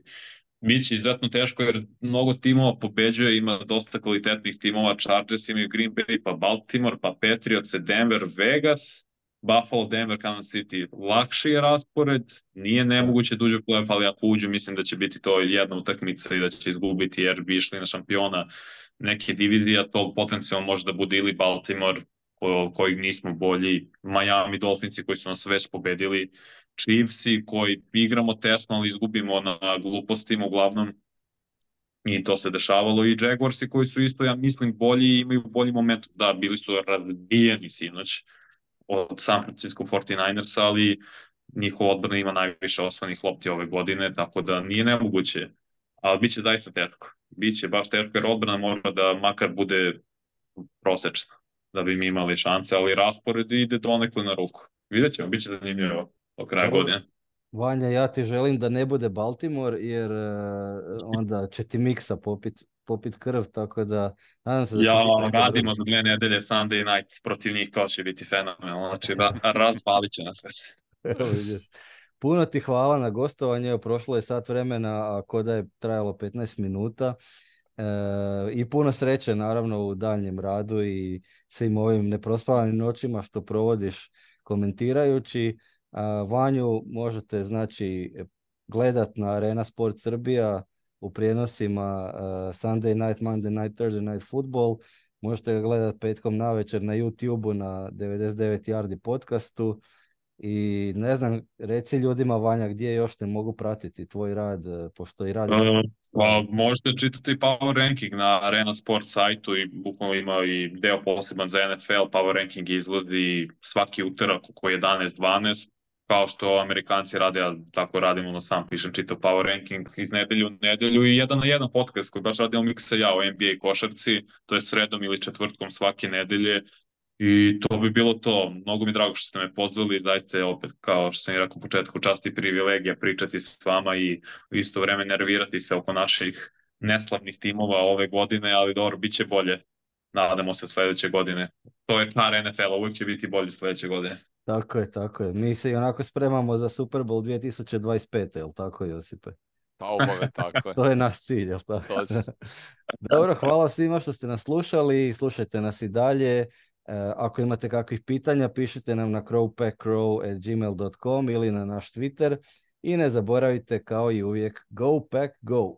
Biće izuzetno teško jer mnogo timova pobeđuje, ima dosta kvalitetnih timova, Chargers imaju Green Bay, pa Baltimore, pa Patriots, Denver, Vegas, Buffalo, Denver, Kansas City. Lakši je raspored, nije nemoguće da uđu u playoff, ali ako uđu mislim da će biti to jedna utakmica i da će izgubiti jer bi išli na šampiona neke divizije, a to potencijalno može da bude ili Baltimore, ko, kojih nismo bolji, Miami Dolphinsi koji su nas već pobedili, Chiefsi koji igramo tesno, ali izgubimo na glupostima uglavnom. I to se dešavalo i Jaguarsi koji su isto, ja mislim, bolji i imaju bolji moment. Da, bili su razbijeni sinoć od San Francisco 49ers, ali njihov odbrana ima najviše osvojenih lopti ove godine, tako da nije nemoguće. Ali bit će zaista teško. Biće baš teško jer odbrana mora da makar bude prosečna da bi mi imali šanse, ali raspored ide donekle na ruku. Vidjet ćemo, bit će zanimljivo do kraja godine. Vanja, ja ti želim da ne bude Baltimore jer e, onda će ti miksa popit, popit krv, tako da nadam se da Ja neka radimo za dve nedelje Sunday night protiv njih, to će biti fenomenalno. Znači, ra razvalit će nas vidiš. Puno ti hvala na gostovanje, prošlo je sat vremena, a ko da je trajalo 15 minuta. E, I puno sreće naravno u daljnjem radu i svim ovim neprospavanim noćima što provodiš komentirajući. A, Vanju možete znači gledat na Arena Sport Srbija u prijenosima e, Sunday night, Monday night, Thursday night football. Možete ga gledat petkom navečer na YouTube-u na 99 Yardi podcastu I ne znam, reci ljudima Vanja gdje još te mogu pratiti tvoj rad, e, pošto i radiš. Uh, pa možete čitati Power Ranking na Arena Sport sajtu i bukvalno ima i deo poseban za NFL. Power Ranking izlazi svaki utorak oko 11-12 kao što Amerikanci rade, ja tako radim, ono sam pišem čitav power ranking iz nedelju u nedelju i jedan na jedan podcast koji baš radimo miksa ja o NBA košarci, to je sredom ili četvrtkom svake nedelje i to bi bilo to. Mnogo mi drago što ste me pozvali, zaista opet, kao što sam i rekao u početku, čast i privilegija pričati s vama i u isto vreme nervirati se oko naših neslavnih timova ove godine, ali dobro, bit će bolje. Nadamo se sledeće godine. To je čar NFL-a, uvijek će biti bolji sledeće godine. Tako je, tako je. Mi se i onako spremamo za Super Bowl 2025. Jel tako, Josipe? Pa obave, tako je. to je naš cilj, jel tako? Dobro, hvala svima što ste nas slušali. Slušajte nas i dalje. E, ako imate kakvih pitanja, pišite nam na crowpackcrow.gmail.com ili na naš Twitter. I ne zaboravite, kao i uvijek, go pack go!